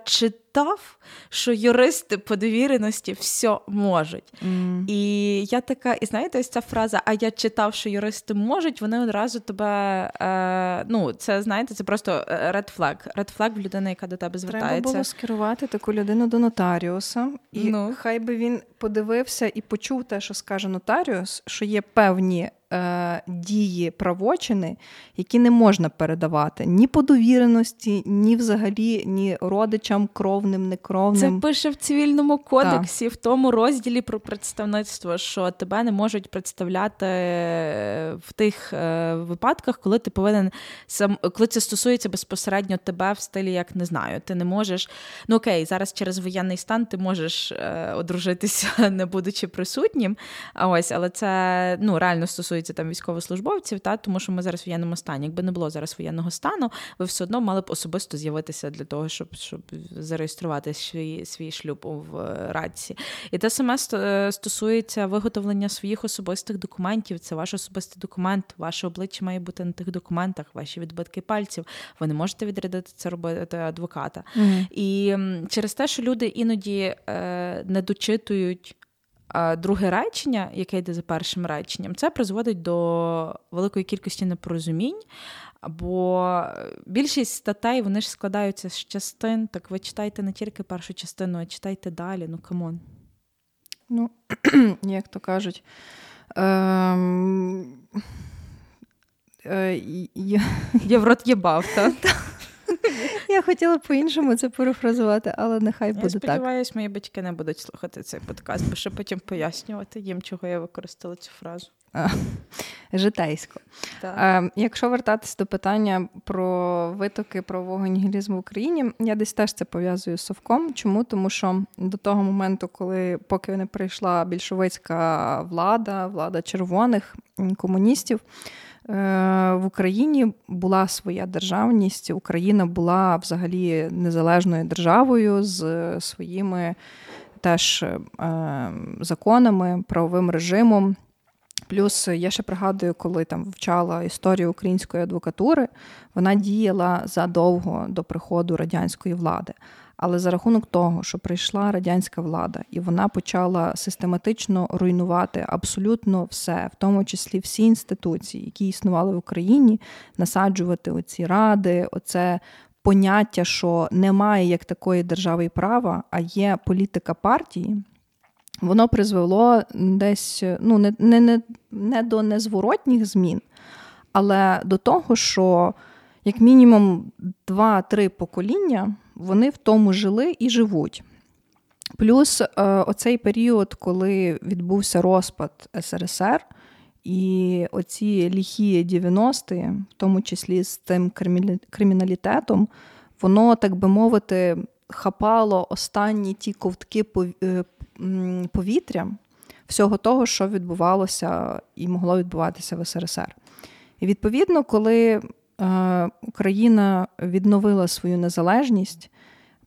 Speaker 3: читав, що юристи по довіреності все можуть. Mm. І я така, і знаєте, ось ця фраза А я читав, що юристи можуть, вони одразу тебе. Е, Ну, це знаєте, це просто red flag. Red flag в людини, яка до тебе звертається.
Speaker 2: Треба було скерувати таку людину до нотаріуса, і ну. хай би він подивився і почув те, що скаже нотаріус, що є певні е, дії правочини, які не можна передавати ні по довіреності, ні взагалі, ні родичам, кровним, некровним.
Speaker 3: Це пише в цивільному кодексі, так. в тому розділі про представництво, що тебе не можуть представляти в тих е, випадках, коли ти повинен сам, коли це стосується безпосередньо тебе в стилі, як не знаю, ти не можеш. Ну окей, зараз через воєнний стан ти можеш е, одружитися, не будучи присутнім. А ось, але це ну реально стосується стосується там військовослужбовців, та тому що ми зараз в воєнному стані. Якби не було зараз воєнного стану, ви все одно мали б особисто з'явитися для того, щоб щоб зареєструвати свій свій шлюб в радці. І те саме е, стосується виготовлення своїх особистих документів. Це ваш особистий документ, ваше обличчя має бути на тих документах, ваші відбитки пальців. Ви не можете відрядити це робити адвоката. Mm-hmm. І через те, що люди іноді е, не дочитують. А друге речення, яке йде за першим реченням, це призводить до великої кількості непорозумінь. Бо більшість статей вони ж складаються з частин. Так ви читайте не тільки першу частину, а читайте далі. Ну come on.
Speaker 2: Ну, як то кажуть. Ем...
Speaker 3: Е, я... в рот їбав, так?
Speaker 2: Я хотіла по-іншому це перефразувати, але нехай буде так.
Speaker 3: Я сподіваюся, мої батьки не будуть слухати цей подкаст, бо ще потім пояснювати їм, чого я використала цю фразу.
Speaker 2: Житейсько. Так. Якщо вертатись до питання про витоки правового нігілізму в Україні, я десь теж це пов'язую з совком. Чому? Тому що до того моменту, коли поки не прийшла більшовицька влада, влада червоних комуністів. Е, в Україні була своя державність. Україна була взагалі незалежною державою з своїми теж е, законами, правовим режимом. Плюс я ще пригадую, коли там вчала історію української адвокатури, вона діяла задовго до приходу радянської влади. Але за рахунок того, що прийшла радянська влада, і вона почала систематично руйнувати абсолютно все, в тому числі всі інституції, які існували в Україні, насаджувати оці ради, оце поняття, що немає як такої держави і права, а є політика партії. Воно призвело десь ну, не, не, не до незворотніх змін, але до того, що як мінімум два-три покоління вони в тому жили і живуть. Плюс е, оцей період, коли відбувся розпад СРСР, і оці ліхі 90-ті, в тому числі з цим криміналітетом, воно, так би мовити, хапало останні ті ковтки е, повітря всього того, що відбувалося і могло відбуватися в СРСР. І відповідно, коли Україна відновила свою незалежність,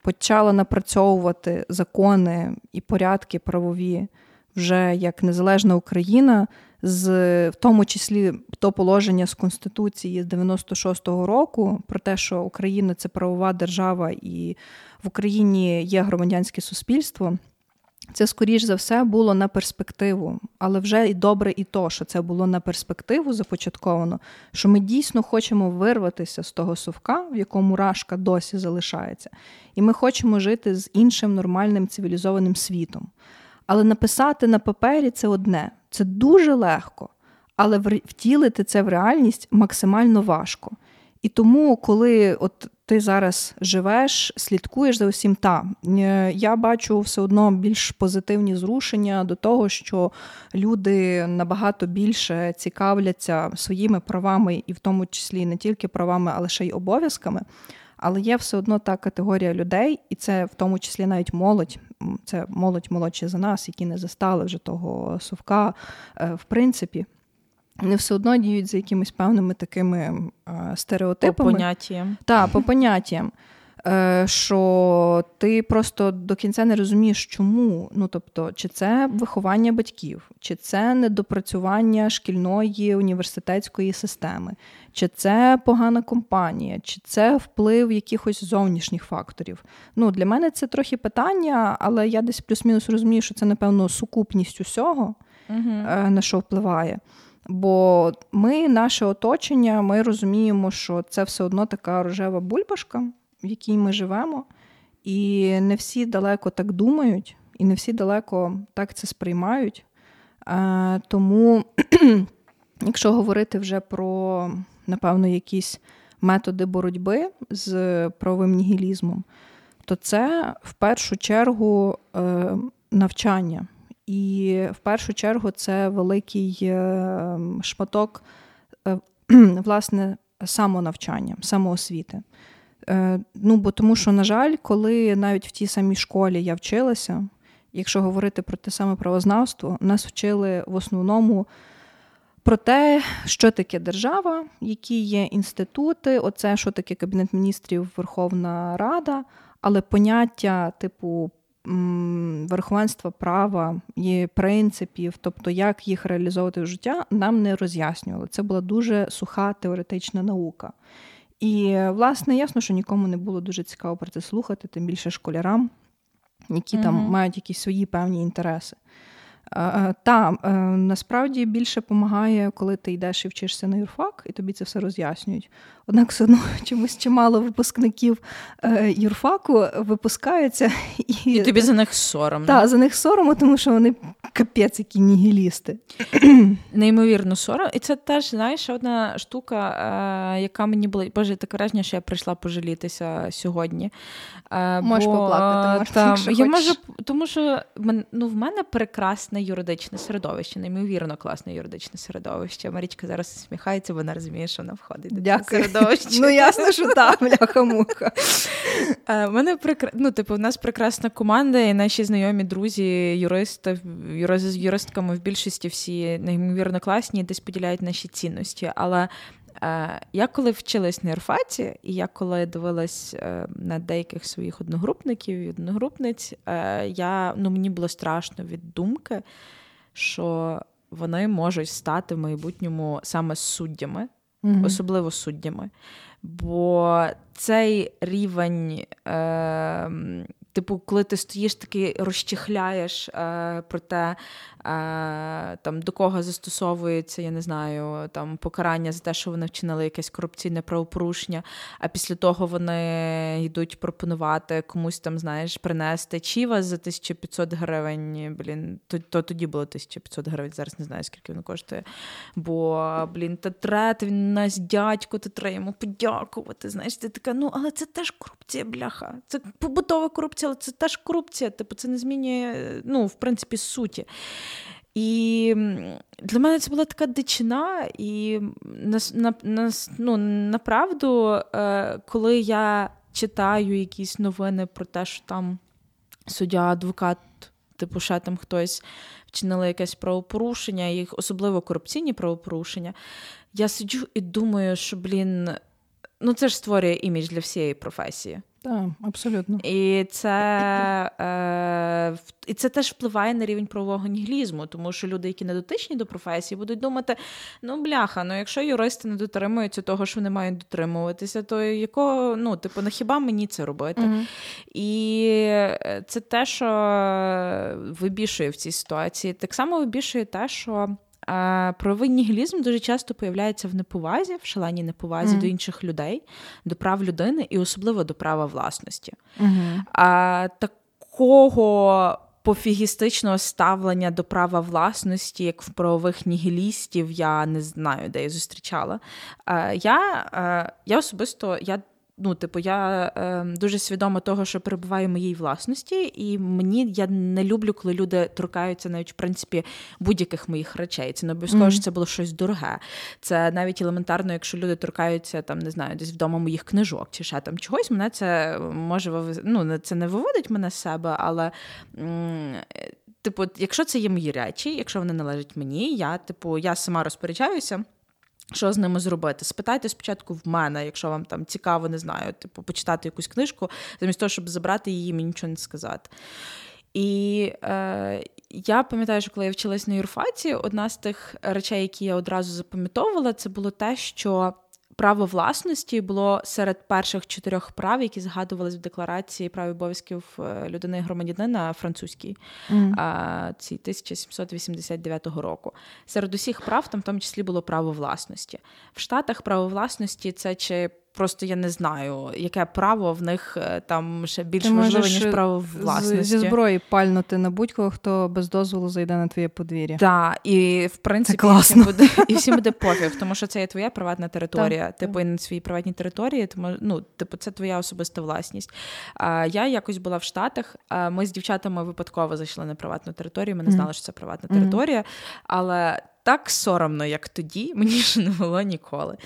Speaker 2: почала напрацьовувати закони і порядки правові вже як незалежна Україна, з в тому числі то положення з Конституції з 96-го року про те, що Україна це правова держава і в Україні є громадянське суспільство. Це, скоріш за все, було на перспективу, але вже і добре і то, що це було на перспективу започатковано, що ми дійсно хочемо вирватися з того совка, в якому рашка досі залишається, і ми хочемо жити з іншим нормальним цивілізованим світом. Але написати на папері це одне, це дуже легко, але втілити це в реальність максимально важко. І тому, коли от ти зараз живеш, слідкуєш за усім, та е, я бачу все одно більш позитивні зрушення до того, що люди набагато більше цікавляться своїми правами, і в тому числі не тільки правами, але ще й обов'язками. Але є все одно та категорія людей, і це в тому числі навіть молодь. Це молодь молодші за нас, які не застали вже того совка, е, в принципі. Вони все одно діють за якимись певними такими стереотипами.
Speaker 3: По поняттям.
Speaker 2: Так, по поняттям. Що ти просто до кінця не розумієш, чому. Ну тобто, чи це виховання батьків, чи це недопрацювання шкільної університетської системи, чи це погана компанія, чи це вплив якихось зовнішніх факторів. Ну, Для мене це трохи питання, але я десь плюс-мінус розумію, що це, напевно, сукупність усього, угу. на що впливає. Бо ми, наше оточення, ми розуміємо, що це все одно така рожева бульбашка, в якій ми живемо, і не всі далеко так думають, і не всі далеко так це сприймають. А, Тому, якщо говорити вже про, напевно, якісь методи боротьби з правовим нігілізмом, то це в першу чергу е, навчання. І в першу чергу це великий е, шматок е, власне самонавчання, самоосвіти. Е, ну, бо тому що, на жаль, коли навіть в тій самій школі я вчилася, якщо говорити про те саме правознавство, нас вчили в основному про те, що таке держава, які є інститути, оце що таке Кабінет міністрів, Верховна Рада, але поняття типу верховенства права і принципів, тобто як їх реалізовувати в життя, нам не роз'яснювали. Це була дуже суха теоретична наука. І, власне, ясно, що нікому не було дуже цікаво про це слухати, тим більше школярам, які mm-hmm. там мають якісь свої певні інтереси. Та е, насправді більше допомагає, коли ти йдеш і вчишся на юрфак, і тобі це все роз'яснюють. Однак все одно чомусь чимало випускників е, юрфаку випускаються і
Speaker 3: І тобі за них сором.
Speaker 2: Так, за них соромно, тому що вони капець, які нігілісти.
Speaker 3: Неймовірно, сором. І це теж, знаєш, одна штука, е, яка мені була Боже, таке враження, що я прийшла пожалітися сьогодні.
Speaker 2: Можеш бо, поплакати. Можеш,
Speaker 3: там, я можу, Тому що ну, в мене прекрасне юридичне середовище, неймовірно класне юридичне середовище. Марічка зараз усміхається, вона розуміє, що вона входить до цього середовища.
Speaker 2: Ну, ясно, що так, бляха-муха.
Speaker 3: Е, мене ну, типу, в нас прекрасна команда, і наші знайомі друзі, юристи, з юристками в більшості всі неймовірно класні, і десь поділяють наші цінності. Але я коли вчилась на Ірфаті, і я коли дивилась е, на деяких своїх одногрупників і одногрупниць, е, я, ну, мені було страшно від думки, що вони можуть стати в майбутньому саме суддями, mm-hmm. особливо суддями. Бо цей рівень. Е, Типу, коли ти стоїш такий розчихляєш е, про те, там до кого застосовується, я не знаю, там покарання за те, що вони вчинили якесь корупційне правопорушення, а після того вони йдуть пропонувати комусь там, знаєш, принести чіва за 1500 гривень. Блін, то, то тоді було 1500 гривень, зараз не знаю, скільки воно коштує. Бо, блін, та трет, він нас дядько, ти треба йому подякувати. Знаєш, ти така, ну, але це теж корупція, бляха. Це побутова корупція, але це теж корупція. Типу, це не змінює, ну, в принципі, суті. І для мене це була така дичина, і на, на, ну, направду, е, коли я читаю якісь новини про те, що там суддя, адвокат, типу, ще там хтось вчинили якесь правопорушення, їх особливо корупційні правопорушення, я сиджу і думаю, що, блін, ну це ж створює імідж для всієї професії.
Speaker 2: Так, абсолютно.
Speaker 3: І це е, і це теж впливає на рівень правового ніглізму, тому що люди, які не дотичні до професії, будуть думати: ну, бляха, ну якщо юристи не дотримуються того, що вони мають дотримуватися, то якого, ну, типу, на хіба мені це робити? uh І це те, що вибішує в цій ситуації. Так само вибішує те, що. Правовий нігілізм дуже часто появляється в неповазі, в шаленій неповазі mm-hmm. до інших людей, до прав людини і особливо до права власності. Mm-hmm. А такого пофігістичного ставлення до права власності, як в правових нігілістів, я не знаю, де я зустрічала. Я я особисто я ну, типу, я е, дуже свідома того, що перебуваю в моїй власності, і мені я не люблю, коли люди торкаються навіть в принципі будь-яких моїх речей. Це не обов'язково, mm-hmm. що це було щось дороге. Це навіть елементарно, якщо люди торкаються там, не знаю, десь вдома моїх книжок чи ще там чогось, мене це може ну, це не виводить мене з себе, але. М- Типу, якщо це є мої речі, якщо вони належать мені, я типу я сама розпоряджаюся. Що з ними зробити? Спитайте спочатку в мене, якщо вам там цікаво, не знаю, типу, почитати якусь книжку, замість того, щоб забрати її, мені нічого не сказати. І е, я пам'ятаю, що коли я вчилась на юрфаці, одна з тих речей, які я одразу запам'ятовувала, це було те, що право власності було серед перших чотирьох прав, які згадувались в декларації прав і обов'язків е, людини і громадянина французькій mm. ці 1789 року. Серед усіх прав там в тому числі було право власності. В Штатах право власності це чи Просто я не знаю, яке право в них е, там ще більш Ти важливе, ніж право власності.
Speaker 2: Зі зброї пальнути на будь-кого, хто без дозволу зайде на твоє подвір'я.
Speaker 3: Так, і в принципі і всім буде і всім буде пофіг, тому що це є твоя приватна територія. Так, типу, і на своїй приватній території, тому ну, типу, це твоя особиста власність. А я якось була в Штатах. А ми з дівчатами випадково зайшли на приватну територію. Ми не знали, що це приватна територія, але так соромно, як тоді, мені ж не було ніколи.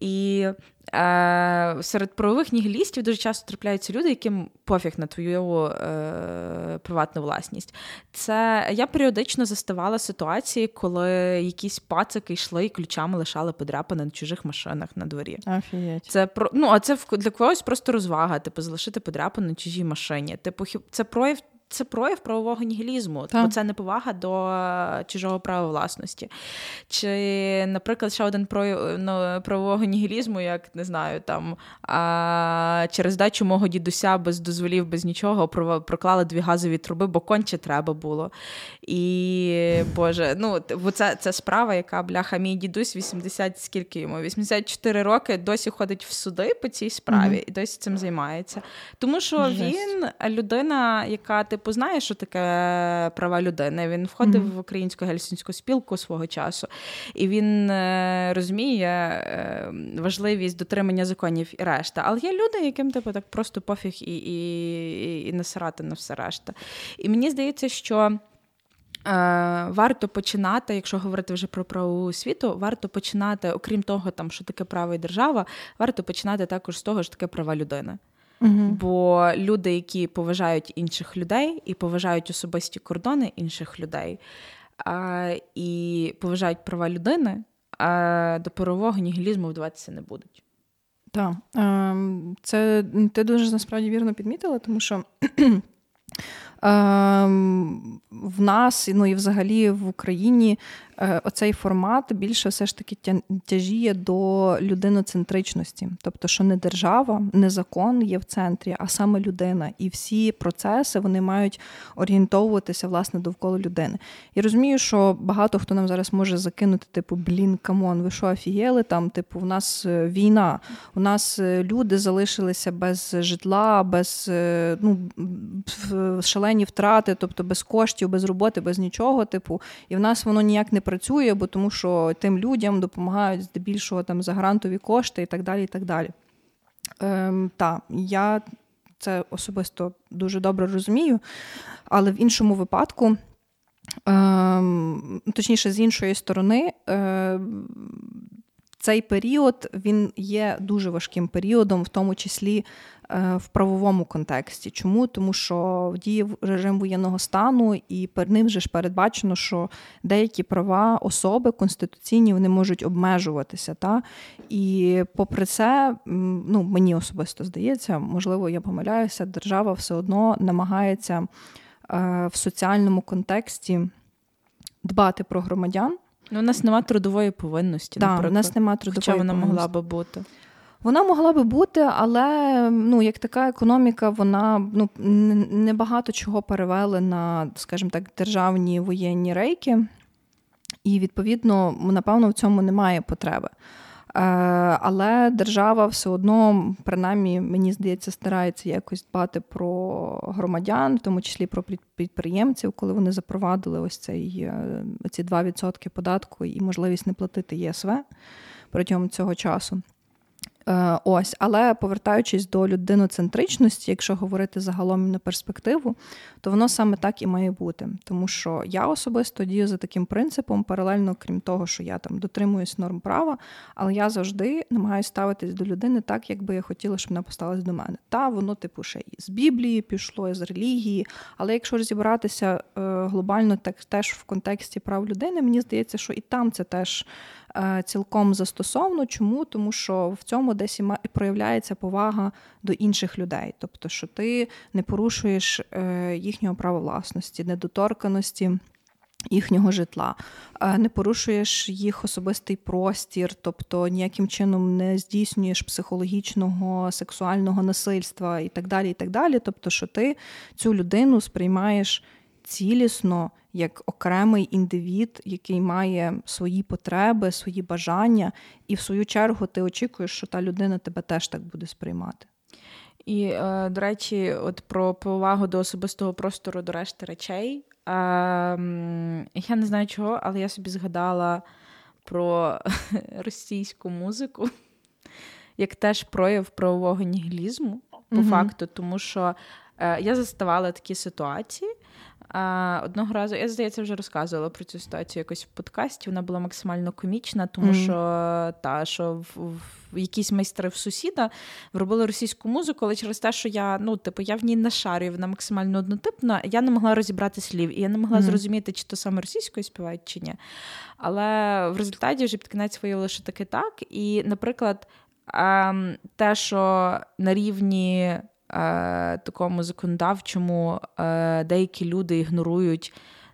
Speaker 3: І е, серед правових нігілістів дуже часто трапляються люди, яким пофіг на твою е, приватну власність. Це я періодично заставала ситуації, коли якісь пацики йшли і ключами лишали подряпини на чужих машинах на дворі.
Speaker 2: Офігеть.
Speaker 3: Це про ну, а це для когось просто розвага, типу, залишити подряпини на чужій машині. Типу, це прояв це прояв правового нігілізму, бо це неповага до е, чужого права власності. Чи, наприклад, ще один прояв ну, правового нігілізму, як не знаю, там а, через дачу мого дідуся без дозволів, без нічого проклали дві газові труби, бо конче треба було. І Боже, ну бо це, це справа, яка бляха, мій дідусь 80, скільки йому? 84 роки досі ходить в суди по цій справі mm-hmm. і досі цим займається. Тому що Жесть. він людина, яка типу типу, знає, що таке права людини. Він входив mm-hmm. в українську гельсінську спілку свого часу, і він е, розуміє е, важливість дотримання законів і решта. Але є люди, яким типу так просто пофіг і і, і, насирати на все решта. І мені здається, що. Е, варто починати, якщо говорити вже про правову освіту, варто починати, окрім того, там що таке право і держава, варто починати також з того, що таке права людини. Угу. Бо люди, які поважають інших людей і поважають особисті кордони інших людей, а, і поважають права людини, а до правового нігілізму вдаватися не будуть.
Speaker 2: Так, ем, це ти дуже насправді вірно підмітила, тому що в нас, ну і взагалі в Україні Е, оцей формат більше все ж таки тяжіє до людиноцентричності. Тобто, що не держава, не закон є в центрі, а саме людина. І всі процеси вони мають орієнтовуватися власне довкола людини. І розумію, що багато хто нам зараз може закинути, типу, блін, come on, ви що офігели? Там, типу, у нас е, війна, у нас е, люди залишилися без житла, без ну, шалені втрати, тобто без коштів, без роботи, без нічого. Типу, і в нас воно ніяк не працює, бо тому що тим людям допомагають здебільшого там за грантові кошти і так далі. і так далі. Ем, Та, я це особисто дуже добре розумію, але в іншому випадку, ем, точніше, з іншої сторони, ем, цей період він є дуже важким періодом, в тому числі Е, в правовому контексті. Чому? Тому що діє режим воєнного стану, і перед ним вже ж передбачено, що деякі права особи конституційні вони можуть обмежуватися. Та? І попри це, ну мені особисто здається, можливо, я помиляюся, держава все одно намагається е, в соціальному контексті дбати про громадян.
Speaker 3: Ну, У нас немає трудової повинності.
Speaker 2: Так, у нас нема трудової
Speaker 3: Хоча вона могла би бути.
Speaker 2: Вона могла би бути, але ну, як така економіка, вона ну, не багато чого перевели на, скажімо так, державні воєнні рейки, і, відповідно, напевно, в цьому немає потреби. Е, але держава все одно, принаймні, мені здається, старається якось дбати про громадян, в тому числі про підприємців, коли вони запровадили ось цей е, ці 2% податку і можливість не платити ЄСВ протягом цього часу. Е, ось, але повертаючись до людиноцентричності, якщо говорити загалом на перспективу, то воно саме так і має бути. Тому що я особисто дію за таким принципом, паралельно, крім того, що я там дотримуюсь норм права, але я завжди намагаюся ставитись до людини так, як би я хотіла, щоб вона поставилась до мене. Та воно, типу, ще і з Біблії пішло, і з релігії. Але якщо розібратися е, глобально, так теж в контексті прав людини, мені здається, що і там це теж. Е, цілком застосовно. Чому? Тому що в цьому десь і проявляється повага до інших людей, тобто, що ти не порушуєш е, їхнього права власності, недоторканості. Їхнього житла, е, не порушуєш їх особистий простір, тобто ніяким чином не здійснюєш психологічного, сексуального насильства і так далі. і так далі. Тобто, що ти цю людину сприймаєш цілісно як окремий індивід, який має свої потреби, свої бажання, і в свою чергу ти очікуєш, що та людина тебе теж так буде сприймати.
Speaker 3: І, е, до речі, от про повагу до особистого простору до решти речей. Ем, я не знаю чого, але я собі згадала про російську музику як теж прояв правового нігілізму, по mm факту, тому що е, я заставала такі ситуації. А, Одного разу, я здається, вже розказувала про цю ситуацію якось в подкасті. Вона була максимально комічна, тому mm-hmm. що та що в, в якісь майстри в сусіда вробили російську музику, але через те, що я ну, типу, я в ній не шарю, вона максимально однотипна, я не могла розібрати слів, і я не могла mm-hmm. зрозуміти, чи то саме російською співають, чи ні. Але в результаті вже під кінець виявилося, що таки так. І, наприклад, ем, те, що на рівні такому законодавчому е, деякі люди ігнорують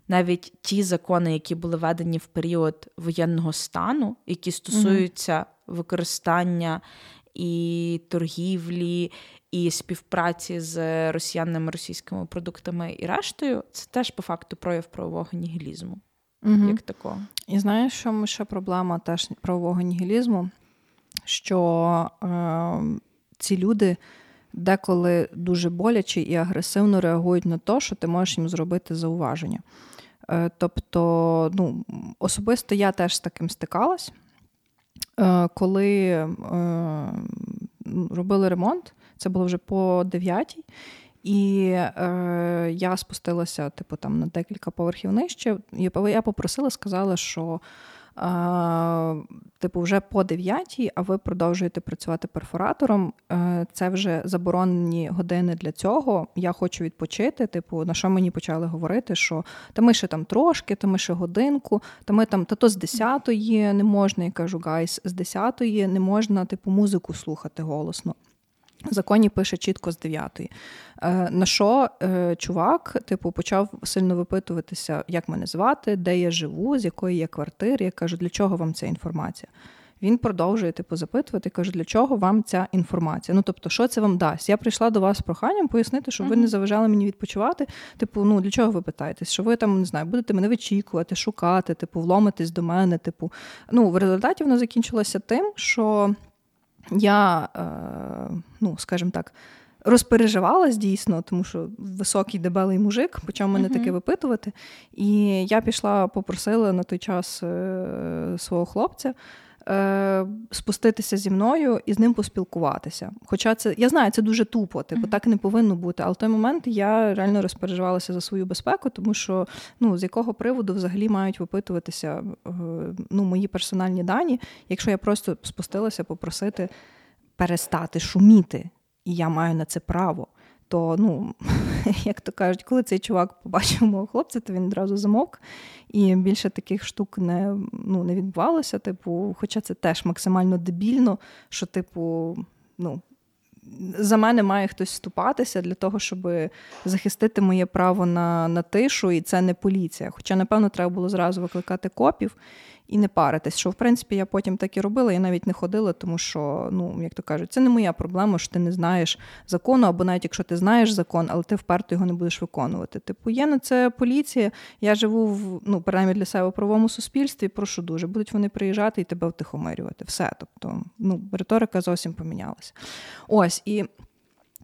Speaker 3: навіть ті закони, які були введені в період воєнного стану, які стосуються використання і торгівлі, і співпраці з росіянами, російськими продуктами і рештою, це теж по факту прояв правового нігілізму. Угу. Як такого.
Speaker 2: І знаєш, що ще проблема теж правового нігілізму? Що е, ці люди деколи дуже боляче і агресивно реагують на те, що ти можеш їм зробити зауваження. Е, тобто, ну, особисто я теж з таким стикалась, е, коли е, робили ремонт, це було вже по дев'ятій. І е, я спустилася, типу, там на декілька поверхів нижче. І я попросила, сказала, що типу, вже по 9, а ви продовжуєте працювати перфоратором. Е, це вже заборонені години для цього. Я хочу відпочити. Типу, на що мені почали говорити? Що та ми ще там трошки, та ми ще годинку, та ми там, та то з 10-ї не можна. Я кажу, guys, з 10-ї не можна, типу, музику слухати голосно. В законі пише чітко з 9. Е, на що е, чувак, типу, почав сильно випитуватися, як мене звати, де я живу, з якої є квартири. Я кажу, для чого вам ця інформація? Він продовжує типу, запитувати, каже, для чого вам ця інформація? Ну тобто, що це вам дасть? Я прийшла до вас з проханням пояснити, щоб ви не заважали мені відпочивати. Типу, ну для чого ви питаєтесь? Що ви там не знаю, будете мене вичікувати, шукати, типу, вломитись до мене. Типу, ну в результаті воно закінчилося тим, що я, е, ну скажімо так. Розпереживалась дійсно, тому що високий дебелий мужик почав мене таке випитувати. І я пішла, попросила на той час е, свого хлопця е, спуститися зі мною і з ним поспілкуватися. Хоча це я знаю, це дуже тупо, типу так не повинно бути. Але в той момент я реально розпереживалася за свою безпеку, тому що ну з якого приводу взагалі мають випитуватися е, ну, мої персональні дані, якщо я просто спустилася попросити перестати шуміти, і я маю на це право то, ну, як то кажуть, коли цей чувак побачив мого хлопця, то він одразу замовк. І більше таких штук не ну, не відбувалося. Типу, хоча це теж максимально дебільно, що, типу, ну. За мене має хтось вступатися для того, щоб захистити моє право на на тишу, і це не поліція. Хоча, напевно, треба було зразу викликати копів і не паритись. Що в принципі я потім так і робила, я навіть не ходила, тому що, ну як то кажуть, це не моя проблема, що ти не знаєш закону, або навіть якщо ти знаєш закон, але ти вперто його не будеш виконувати. Типу, є на це поліція. Я живу в ну, принаймні для себе в правовому суспільстві. Прошу дуже, будуть вони приїжджати і тебе втихомирювати. Все. Тобто, ну, риторика зовсім помінялася. Ось і.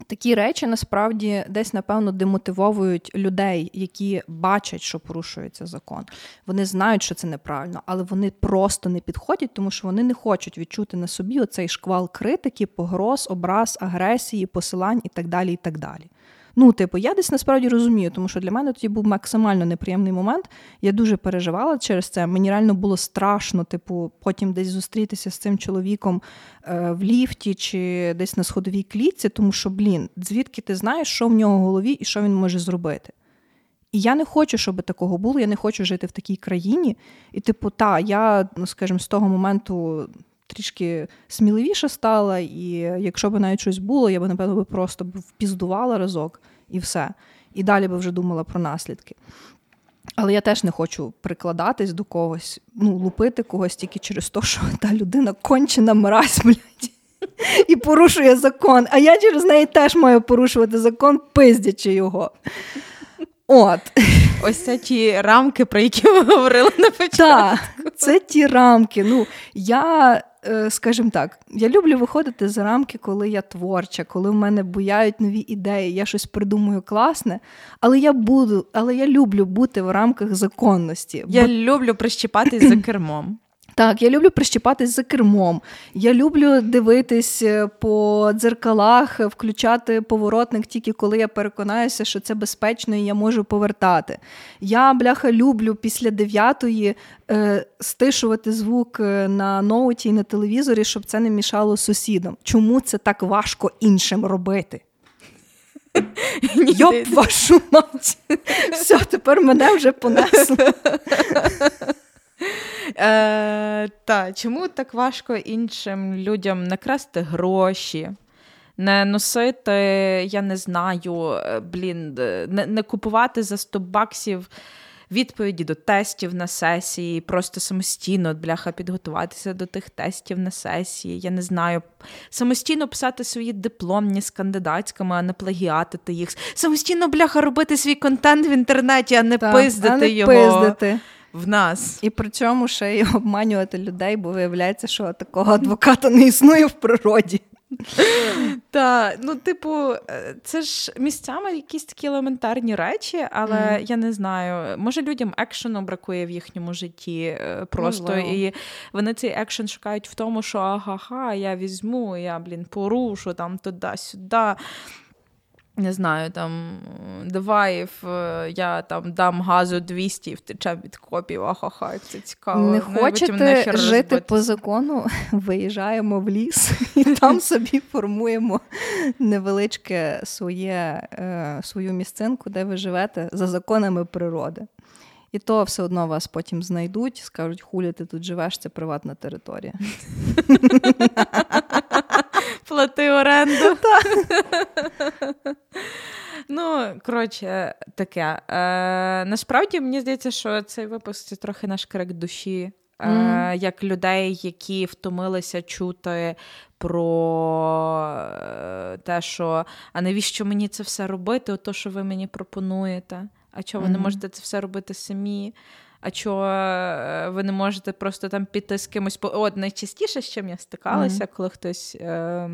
Speaker 2: Такі речі насправді десь, напевно, демотивовують людей, які бачать, що порушується закон. Вони знають, що це неправильно, але вони просто не підходять, тому що вони не хочуть відчути на собі оцей шквал критики, погроз, образ, агресії, посилань і так далі. і так далі. Ну, типу, я десь насправді розумію, тому що для мене тоді був максимально неприємний момент. Я дуже переживала через це. Мені реально було страшно, типу, потім десь зустрітися з цим чоловіком е, в ліфті чи десь на сходовій клітці, тому що, блін, звідки ти знаєш, що в нього в голові і що він може зробити? І я не хочу, щоб такого було. Я не хочу жити в такій країні. І, типу, та, я, ну скажімо, з того моменту трішки сміливіша стала, і якщо б навіть щось було, я б, напевно, би просто впіздувала разок і все. І далі би вже думала про наслідки. Але я теж не хочу прикладатись до когось, ну, лупити когось тільки через те, що та людина кончена мразь, блядь, і порушує закон. А я через неї теж маю порушувати закон, пиздячи його. От.
Speaker 3: Ось це ті рамки, про які ми говорили на початку.
Speaker 2: Так, це ті рамки. Ну, я скажімо так, я люблю виходити за рамки, коли я творча, коли в мене буяють нові ідеї, я щось придумую класне, але я буду, але я люблю бути в рамках законності.
Speaker 3: Я бо... люблю прищіпатись за кермом.
Speaker 2: Так, я люблю прищіпатись за кермом. Я люблю дивитись е, по дзеркалах, включати поворотник тільки коли я переконаюся, що це безпечно і я можу повертати. Я, бляха, люблю після дев'ятої е, стишувати звук е, на ноуті і на телевізорі, щоб це не мішало сусідам. Чому це так важко іншим робити? Йоп, вашу мать! Все, тепер мене вже понесло.
Speaker 3: Е, Та чому так важко іншим людям накрасти гроші? Не носити, я не знаю, е, блін, не, не купувати за 100 баксів відповіді до тестів на сесії, просто самостійно бляха підготуватися до тих тестів на сесії. Я не знаю, самостійно писати свої дипломні з кандидатськими, а не плагіатити їх. Самостійно бляха робити свій контент в інтернеті, а не так, пиздити а не його. Пиздити в нас.
Speaker 2: І при цьому ще й обманювати людей, бо виявляється, що такого адвоката не існує в природі.
Speaker 3: Так, ну, типу, е, це ж місцями якісь такі елементарні речі, але mm. я не знаю, може людям екшену бракує в їхньому житті е, просто. Можливо. І вони цей екшен шукають в тому, що ага, я візьму, я, блін, порушу там туди-сюди. Не знаю, там давай я там дам газу 200 і втече від копів, ахаха, це цікаво.
Speaker 2: Не ну, хочете жити розбити. по закону, виїжджаємо в ліс і там собі формуємо невеличке своє, е, свою місцинку, де ви живете за законами природи. І то все одно вас потім знайдуть, скажуть, хулі ти тут живеш, це приватна територія.
Speaker 3: Плати оренду. Ну, коротше, таке. Е, Насправді мені здається, що цей випуск це трохи наш крик душі. Mm. Як людей, які втомилися чути про е, те, що а навіщо мені це все робити? Ото, що ви мені пропонуєте? А чого ви mm. не можете це все робити самі? А чого е, ви не можете просто там піти з кимось От найчастіше, з чим я стикалася, mm-hmm. коли хтось е,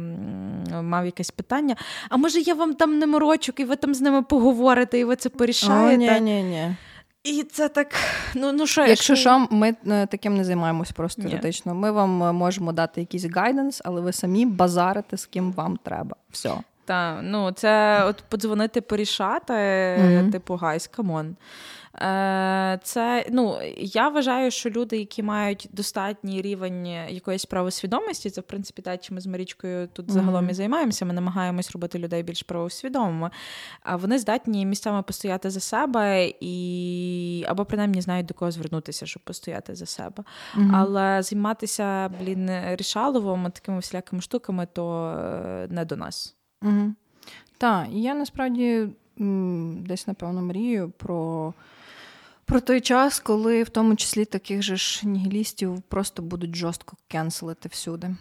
Speaker 3: мав якесь питання. А може я вам там не морочок, і ви там з ними поговорите, і ви це порішаєте?
Speaker 2: О, ні, ні, ні.
Speaker 3: І це так, ну ну що
Speaker 2: якщо що, ми е, таким не займаємось просто юридично. Ми вам е, можемо дати якийсь guidance, але ви самі базарите з ким вам треба. Все.
Speaker 3: Так, ну це от подзвонити, порішати, mm-hmm. типу, guys, come on. Е, це ну я вважаю, що люди, які мають достатній рівень якоїсь правосвідомості, це в принципі те, чим ми з Марічкою тут загалом mm-hmm. і займаємося. Ми намагаємось робити людей більш правосвідомими. А вони здатні місцями постояти за себе і або принаймні знають до кого звернутися, щоб постояти за себе. Mm-hmm. Але займатися блін рішаловим такими всілякими штуками, то е, не до нас.
Speaker 2: Угу. Так, я насправді десь напевно мрію про про той час, коли в тому числі таких же ж нігілістів просто будуть жорстко кенселити всюди.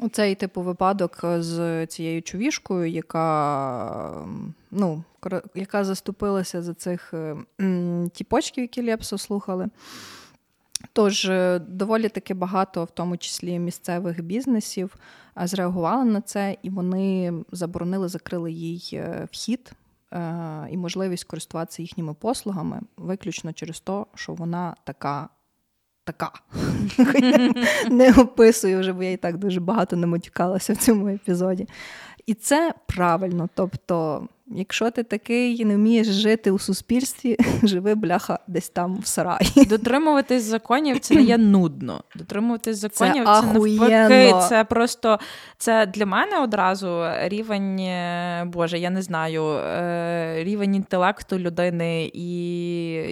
Speaker 2: Оцей типу випадок з цією чувішкою, яка ну, яка заступилася за цих тіпочків, які Лепсо слухали. Тож е, доволі таки багато, в тому числі місцевих бізнесів, зреагували на це, і вони заборонили, закрили їй е, вхід і можливість користуватися їхніми послугами виключно через те, що вона така. Така не описую вже, бо я і так дуже багато намотюкалася в цьому епізоді. І це правильно. Тобто, якщо ти такий не вмієш жити у суспільстві, живи бляха десь там в сараї.
Speaker 3: Дотримуватись законів це не є нудно. Дотримуватись законів це, це навпаки. Це просто це для мене одразу рівень, е, Боже, я не знаю, е, рівень інтелекту людини і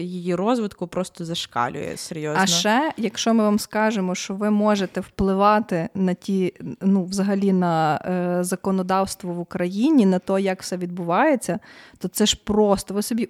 Speaker 3: її розвитку просто зашкалює серйозно.
Speaker 2: А ще, якщо ми вам скажемо, що ви можете впливати на ті, ну, взагалі на е, законодавство в Україні, на те, як все відбувається відбувається, то це ж просто ви собі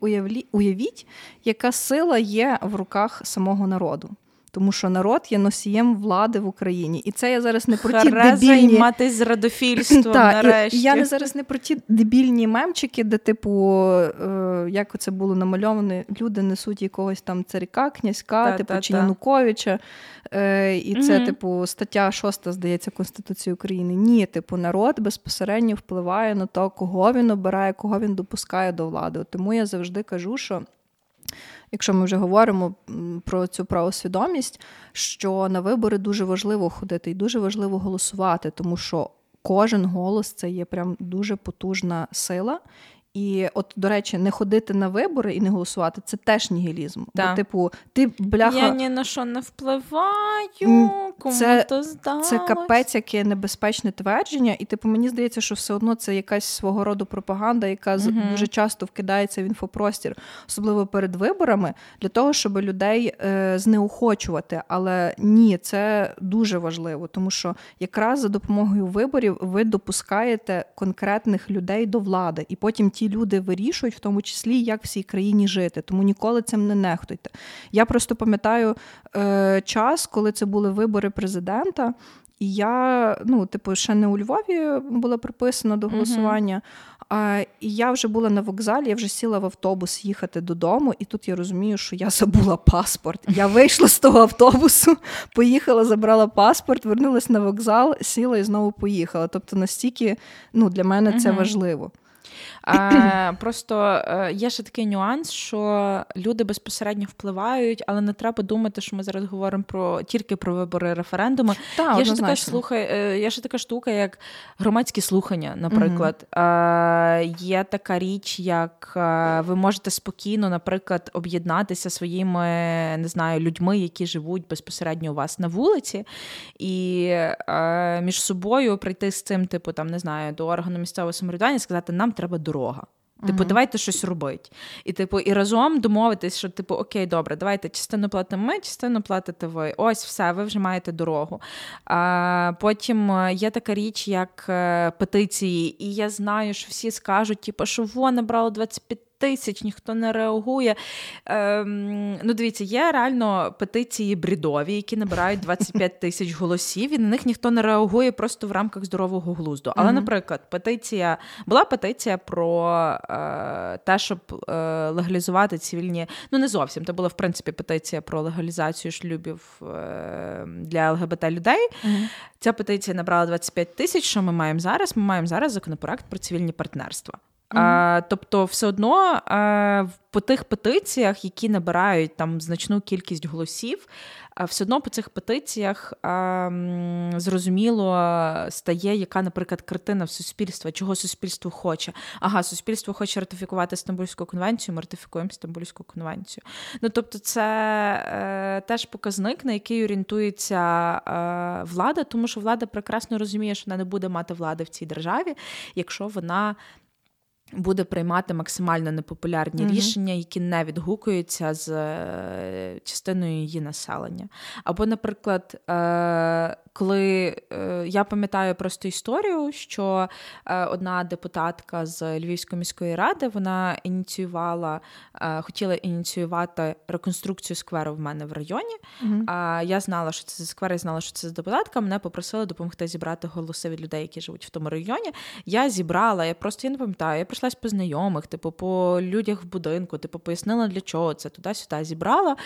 Speaker 2: уявіть, яка сила є в руках самого народу тому що народ є носієм влади в Україні. І це я зараз не про ті дебільні...
Speaker 3: займатися зрадофільством нарешті.
Speaker 2: Я не зараз не про ті дебільні мемчики, де, типу, е, як це було намальовано, люди несуть якогось там царіка, князька, та, типу, та, чи та. Януковича. Е, і це, угу. типу, стаття 6, здається, Конституції України. Ні, типу, народ безпосередньо впливає на те, кого він обирає, кого він допускає до влади. Тому я завжди кажу, що якщо ми вже говоримо про цю правосвідомість, що на вибори дуже важливо ходити і дуже важливо голосувати, тому що кожен голос це є прям дуже потужна сила. І, от, до речі, не ходити на вибори і не голосувати це теж нігілізм. Да. Бо, типу, ти бляха...
Speaker 3: Я ні на що не впливаю, кому це, то здалось.
Speaker 2: Це капець, яке небезпечне твердження, і типу, мені здається, що все одно це якась свого роду пропаганда, яка угу. дуже часто вкидається в інфопростір, особливо перед виборами, для того, щоб людей е, знеохочувати. Але ні, це дуже важливо, тому що якраз за допомогою виборів ви допускаєте конкретних людей до влади, і потім ті люди вирішують, в тому числі, як в цій країні жити. Тому ніколи цим не нехтуйте. Я просто пам'ятаю е, час, коли це були вибори президента. І я, ну, типу, ще не у Львові була приписана до голосування. Uh-huh. А, І я вже була на вокзалі, я вже сіла в автобус їхати додому, і тут я розумію, що я забула паспорт. Я вийшла з того автобусу, поїхала, забрала паспорт, вернулася на вокзал, сіла і знову поїхала. Тобто настільки ну, для мене це uh-huh. важливо.
Speaker 3: А, Просто е, є ще такий нюанс, що люди безпосередньо впливають, але не треба думати, що ми зараз говоримо про тільки про вибори референдуми.
Speaker 2: Та,
Speaker 3: є ще така слухай, е, є ще така штука, як громадські слухання, наприклад. Угу. Є така річ, як ви можете спокійно, наприклад, об'єднатися своїми не знаю, людьми, які живуть безпосередньо у вас на вулиці, і між собою прийти з цим, типу, там не знаю, до органу місцевого самоврядування і сказати, нам треба дорога. Типу, uh давайте щось робити. І типу, і разом домовитись, що типу, окей, добре, давайте частину платимо ми, частину платите ви. Ось все, ви вже маєте дорогу. А, Потім е, є така річ, як е, петиції, і я знаю, що всі скажуть, типу, що вона брала 25 тисяч, ніхто не реагує. Ем, Ну, дивіться, є реально петиції брідові, які набирають 25 тисяч голосів, і на них ніхто не реагує просто в рамках здорового глузду. Але, mm-hmm. наприклад, петиція була петиція про е, те, щоб е, легалізувати цивільні. Ну, не зовсім. Це була в принципі петиція про легалізацію шлюбів е, для ЛГБТ людей. Mm-hmm. Ця петиція набрала 25 тисяч. Що ми маємо зараз? Ми маємо зараз законопроект про цивільні партнерства. Mm-hmm. А, Тобто, все одно а, по тих петиціях, які набирають там значну кількість голосів, а, все одно по цих петиціях а, зрозуміло стає, яка, наприклад, картина в суспільства, чого суспільство хоче. Ага, суспільство хоче ратифікувати Стамбульську конвенцію, ми ратифікуємо Стамбульську конвенцію. Ну тобто, це е, теж показник, на який орієнтується е, влада, тому що влада прекрасно розуміє, що вона не буде мати влади в цій державі, якщо вона буде приймати максимально непопулярні mm-hmm. рішення, які не відгукуються з е, частиною її населення. Або, наприклад, е, коли е, я пам'ятаю просто історію, що одна депутатка з Львівської міської ради вона ініціювала, хотіла ініціювати реконструкцію скверу в мене в районі. Mm-hmm. Я знала, що це за сквер, я знала, що це за депутатка. Мене попросили допомогти зібрати голоси від людей, які живуть в тому районі. Я зібрала, я просто я не пам'ятаю. Я прийшлась по знайомих, типу, по людях в будинку, типу, пояснила, для чого це туди-сюди зібрала.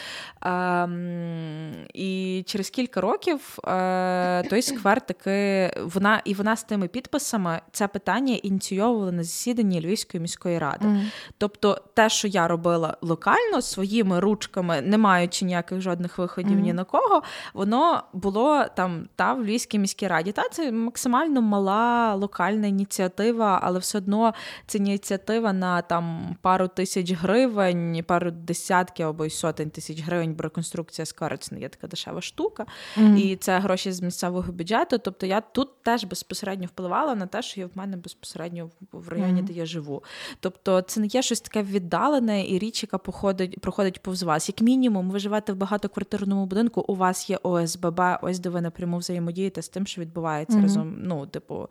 Speaker 3: Ем, І через кілька років е, той сквер таки вона і вона з тими підписами це питання ініційовувала на засіданні Львівської міської ради. Mm. Тобто, те, що я робила локально своїми ручками, не маючи ніяких жодних виходів mm. ні на кого, воно було там та в Львівській міській раді. Та це максимально мала локальна ініціатива, але все одно це ініціатива на там пару тисяч гривень, пару десятків або й сотень тисяч гривень, бо реконструкція не є така дешева штука. Mm-hmm. І це гроші з місцевого бюджету. Тобто я тут теж безпосередньо впливала на те, що є в мене безпосередньо в районі, mm-hmm. де я живу. Тобто, це не є щось таке віддалене і річ, яка походить, проходить повз вас. Як мінімум, ви живете в багатоквартирному будинку, у вас є ОСББ, ось де ви напряму взаємодієте з тим, що відбувається mm-hmm. разом. Ну, типу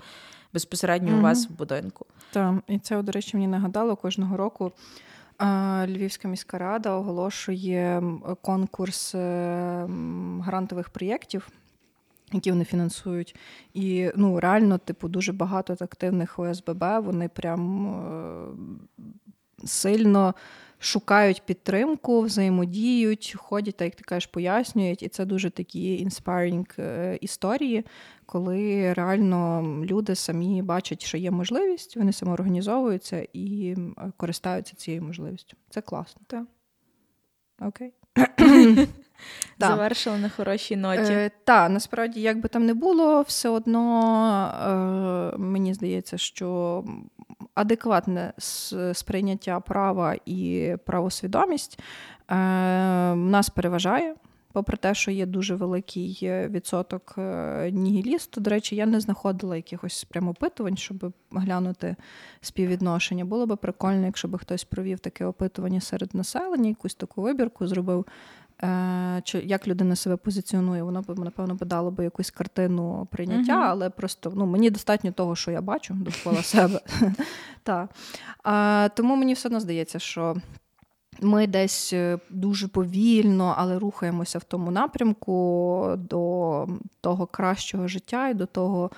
Speaker 3: безпосередньо mm-hmm. у вас в будинку.
Speaker 2: Так, і це, до речі, мені нагадало кожного року. Львівська міська рада оголошує конкурс е, грантових проєктів, які вони фінансують. І ну, реально, типу, дуже багато активних ОСББ. Вони прям е, сильно шукають підтримку, взаємодіють, ходять, так як ти кажеш, пояснюють. І це дуже такі inspiring історії, коли реально люди самі бачать, що є можливість, вони самоорганізовуються і користаються цією можливістю. Це класно.
Speaker 3: Так.
Speaker 2: Окей.
Speaker 3: Завершили на хорошій ноті. Е,
Speaker 2: Так, насправді, як би там не було, все одно е, мені здається, що адекватне сприйняття права і правосвідомість е, нас переважає. Попри те, що є дуже великий е, відсоток е, нігілісту, до речі, я не знаходила якихось прям опитувань, щоб глянути співвідношення. Було би прикольно, якщо б хтось провів таке опитування серед населення, якусь таку вибірку зробив, чи як людина себе позиціонує, воно б, напевно, би дало би якусь картину прийняття, uh але просто ну, мені достатньо того, що я бачу довкола себе. Тому мені все одно здається, що. Ми десь е, дуже повільно, але рухаємося в тому напрямку до того кращого життя і до того е,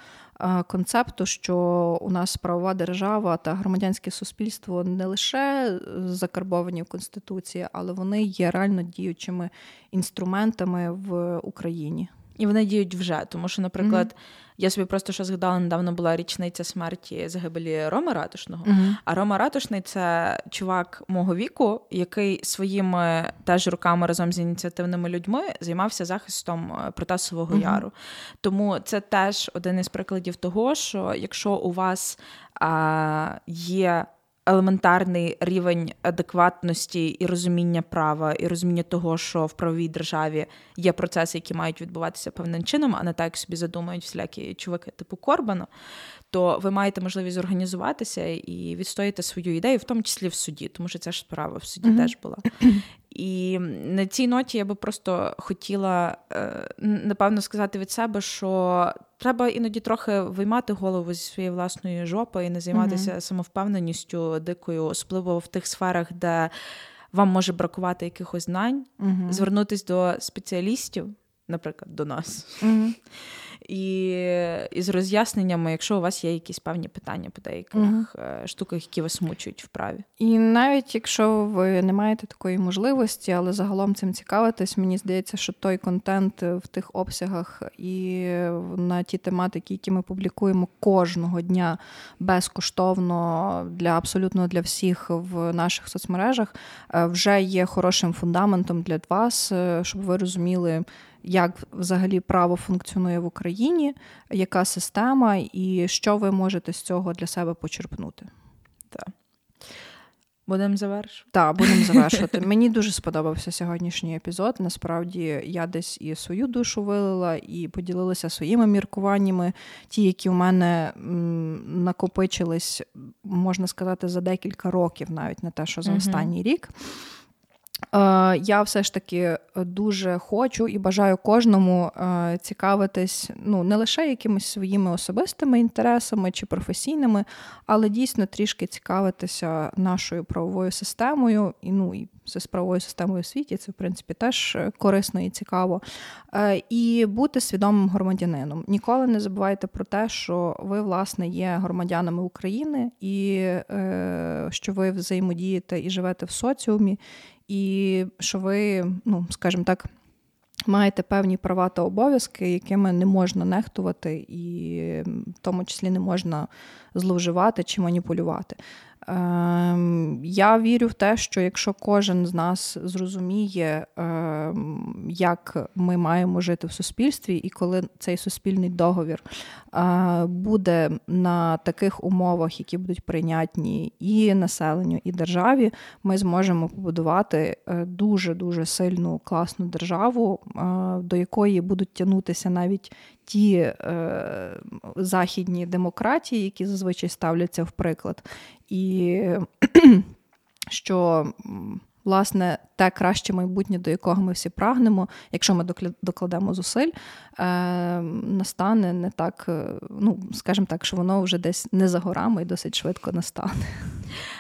Speaker 2: концепту, що у нас правова держава та громадянське суспільство не лише закарбовані в Конституції, але вони є реально діючими інструментами в Україні.
Speaker 3: І вони діють вже, тому що, наприклад, mm-hmm. я собі просто що згадала, недавно була річниця смерті загибелі Рома Ратушного. Mm-hmm. А Рома Ратушний це чувак мого віку, який своїми теж руками разом з ініціативними людьми займався захистом е, Протасового mm-hmm. яру. Тому це теж один із прикладів того, що якщо у вас а, є елементарний рівень адекватності і розуміння права, і розуміння того, що в правовій державі є процеси, які мають відбуватися певним чином, а не так як собі задумають всілякі чуваки типу Корбана, то ви маєте можливість зорганізуватися і відстояти свою ідею, в тому числі в суді, тому що ця ж справа в суді mm-hmm. теж була. І на цій ноті я би просто хотіла е, напевно сказати від себе, що треба іноді трохи виймати голову зі своєї власної жопи і не займатися mm-hmm. самовпевненістю дикою, особливо в тих сферах, де вам може бракувати якихось знань, mm-hmm. звернутися до спеціалістів, наприклад, до нас. І з роз'ясненнями, якщо у вас є якісь певні питання по деяких uh-huh. штуках, які вас мучують в праві.
Speaker 2: І навіть якщо ви не маєте такої можливості, але загалом цим цікавитесь, мені здається, що той контент в тих обсягах і на ті тематики, які ми публікуємо кожного дня безкоштовно для абсолютно для всіх в наших соцмережах, е, вже є хорошим фундаментом для вас, е, щоб ви розуміли як взагалі право функціонує в Україні, яка система, і що ви можете з цього для себе почерпнути.
Speaker 3: Так. Будемо завершувати.
Speaker 2: Так, будемо завершувати. Мені дуже сподобався сьогоднішній епізод. Насправді я десь і свою душу вилила, і поділилася своїми міркуваннями, ті, які у мене м, накопичились, можна сказати, за декілька років, навіть не те, що за останній рік. Е, я все ж таки дуже хочу і бажаю кожному е, цікавитись ну не лише якимись своїми особистими інтересами чи професійними, але дійсно трішки цікавитися нашою правовою системою і ну і з правовою системою у світі. Це в принципі теж корисно і цікаво. Е, і бути свідомим громадянином. Ніколи не забувайте про те, що ви власне є громадянами України і що ви взаємодієте і живете в соціумі і що ви, ну скажімо так, маєте певні права та обов'язки, якими не можна нехтувати, і в тому числі не можна зловживати чи маніпулювати. Ем, я вірю в те, що якщо кожен з нас зрозуміє, ем, як ми маємо жити в суспільстві, і коли цей суспільний договір е, буде на таких умовах, які будуть прийнятні і населенню, і державі, ми зможемо побудувати дуже дуже сильну класну державу, е, до якої будуть тягнутися навіть ті е, західні демократії, які зазвичай ставляться в приклад, і що власне те краще майбутнє, до якого ми всі прагнемо, якщо ми докладемо зусиль, е, настане не так, е, ну скажімо так, що воно вже десь не за горами і досить швидко настане.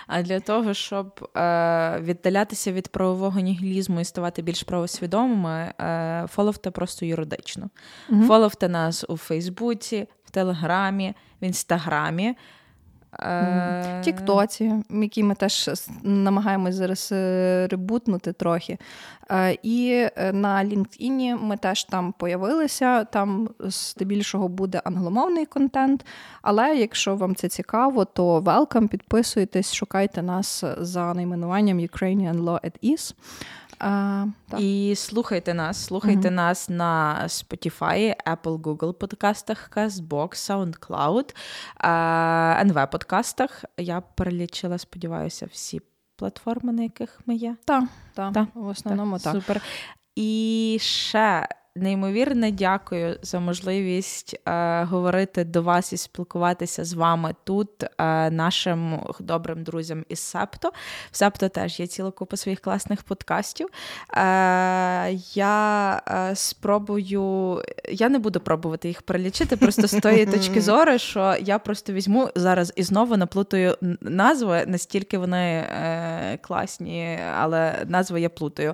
Speaker 3: А для того, щоб е, віддалятися від правового нігілізму і ставати більш правосвідомими, е, фоловте просто юридично. Угу. Фоловте нас у Фейсбуці, в Телеграмі, в Інстаграмі.
Speaker 2: Е, Тіктоці, які ми теж намагаємось зараз е, ребутнути трохи. Е, і на LinkedIn ми теж там появилися. Там здебільшого буде англомовний контент. Але якщо вам це цікаво, то welcome, підписуйтесь, шукайте нас за найменуванням Ukrainian Law at Ease.
Speaker 3: А, І слухайте нас, слухайте угу. нас на Spotify, Apple, Google подкастах, CastBox, SoundCloud, НВ подкастах. Я перелічила, сподіваюся, всі платформи, на яких ми є.
Speaker 2: Так, та, та. в основному так.
Speaker 3: так. Супер. І ще неймовірне дякую за можливість е, говорити до вас і спілкуватися з вами тут, е, нашим добрим друзям із Септо. В Септо теж є ціла купа своїх класних подкастів. Е, Я е, спробую, я не буду пробувати їх перелічити, просто з тої точки зору, що я просто візьму зараз і знову наплутаю назви, настільки вони е, класні, але назви я плутаю.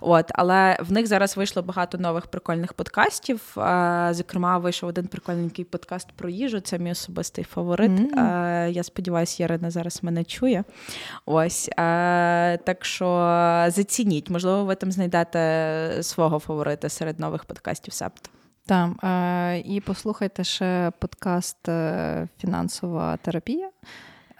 Speaker 3: От, Але в них зараз вийшло багато нових прикольних подкастів. Зокрема, вийшов один прикольненький подкаст про їжу. Це мій особистий фаворит. Mm-hmm. Я сподіваюся, Ярина зараз мене чує. Ось так що зацініть, можливо, ви там знайдете свого фаворита серед нових подкастів Септ.
Speaker 2: Так, і послухайте ще подкаст е, Фінансова терапія.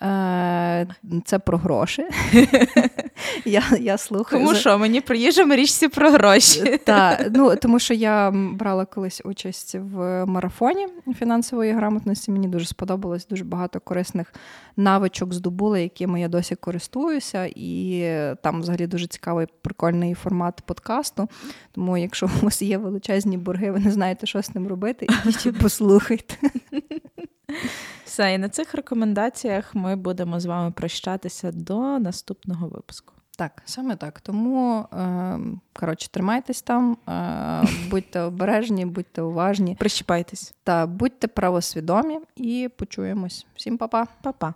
Speaker 2: Е, це про гроші. Я я слухаю.
Speaker 3: Тому що мені приїжджемо річці про гроші.
Speaker 2: Так, ну тому що я брала колись участь в марафоні фінансової грамотності. Мені дуже сподобалось дуже багато корисних навичок здобули, якими я досі користуюся, і там взагалі дуже цікавий прикольний формат подкасту. Тому, якщо у вас є величезні борги, ви не знаєте, що з ним робити, ідіть послухайте.
Speaker 3: Все, і на цих рекомендаціях ми будемо з вами прощатися до наступного випуску.
Speaker 2: Так, саме так. Тому е, коротше, тримайтесь там, е, будьте обережні, будьте уважні.
Speaker 3: Прищіпайтесь
Speaker 2: Та будьте правосвідомі і почуємось. Всім па-па.
Speaker 3: Па-па.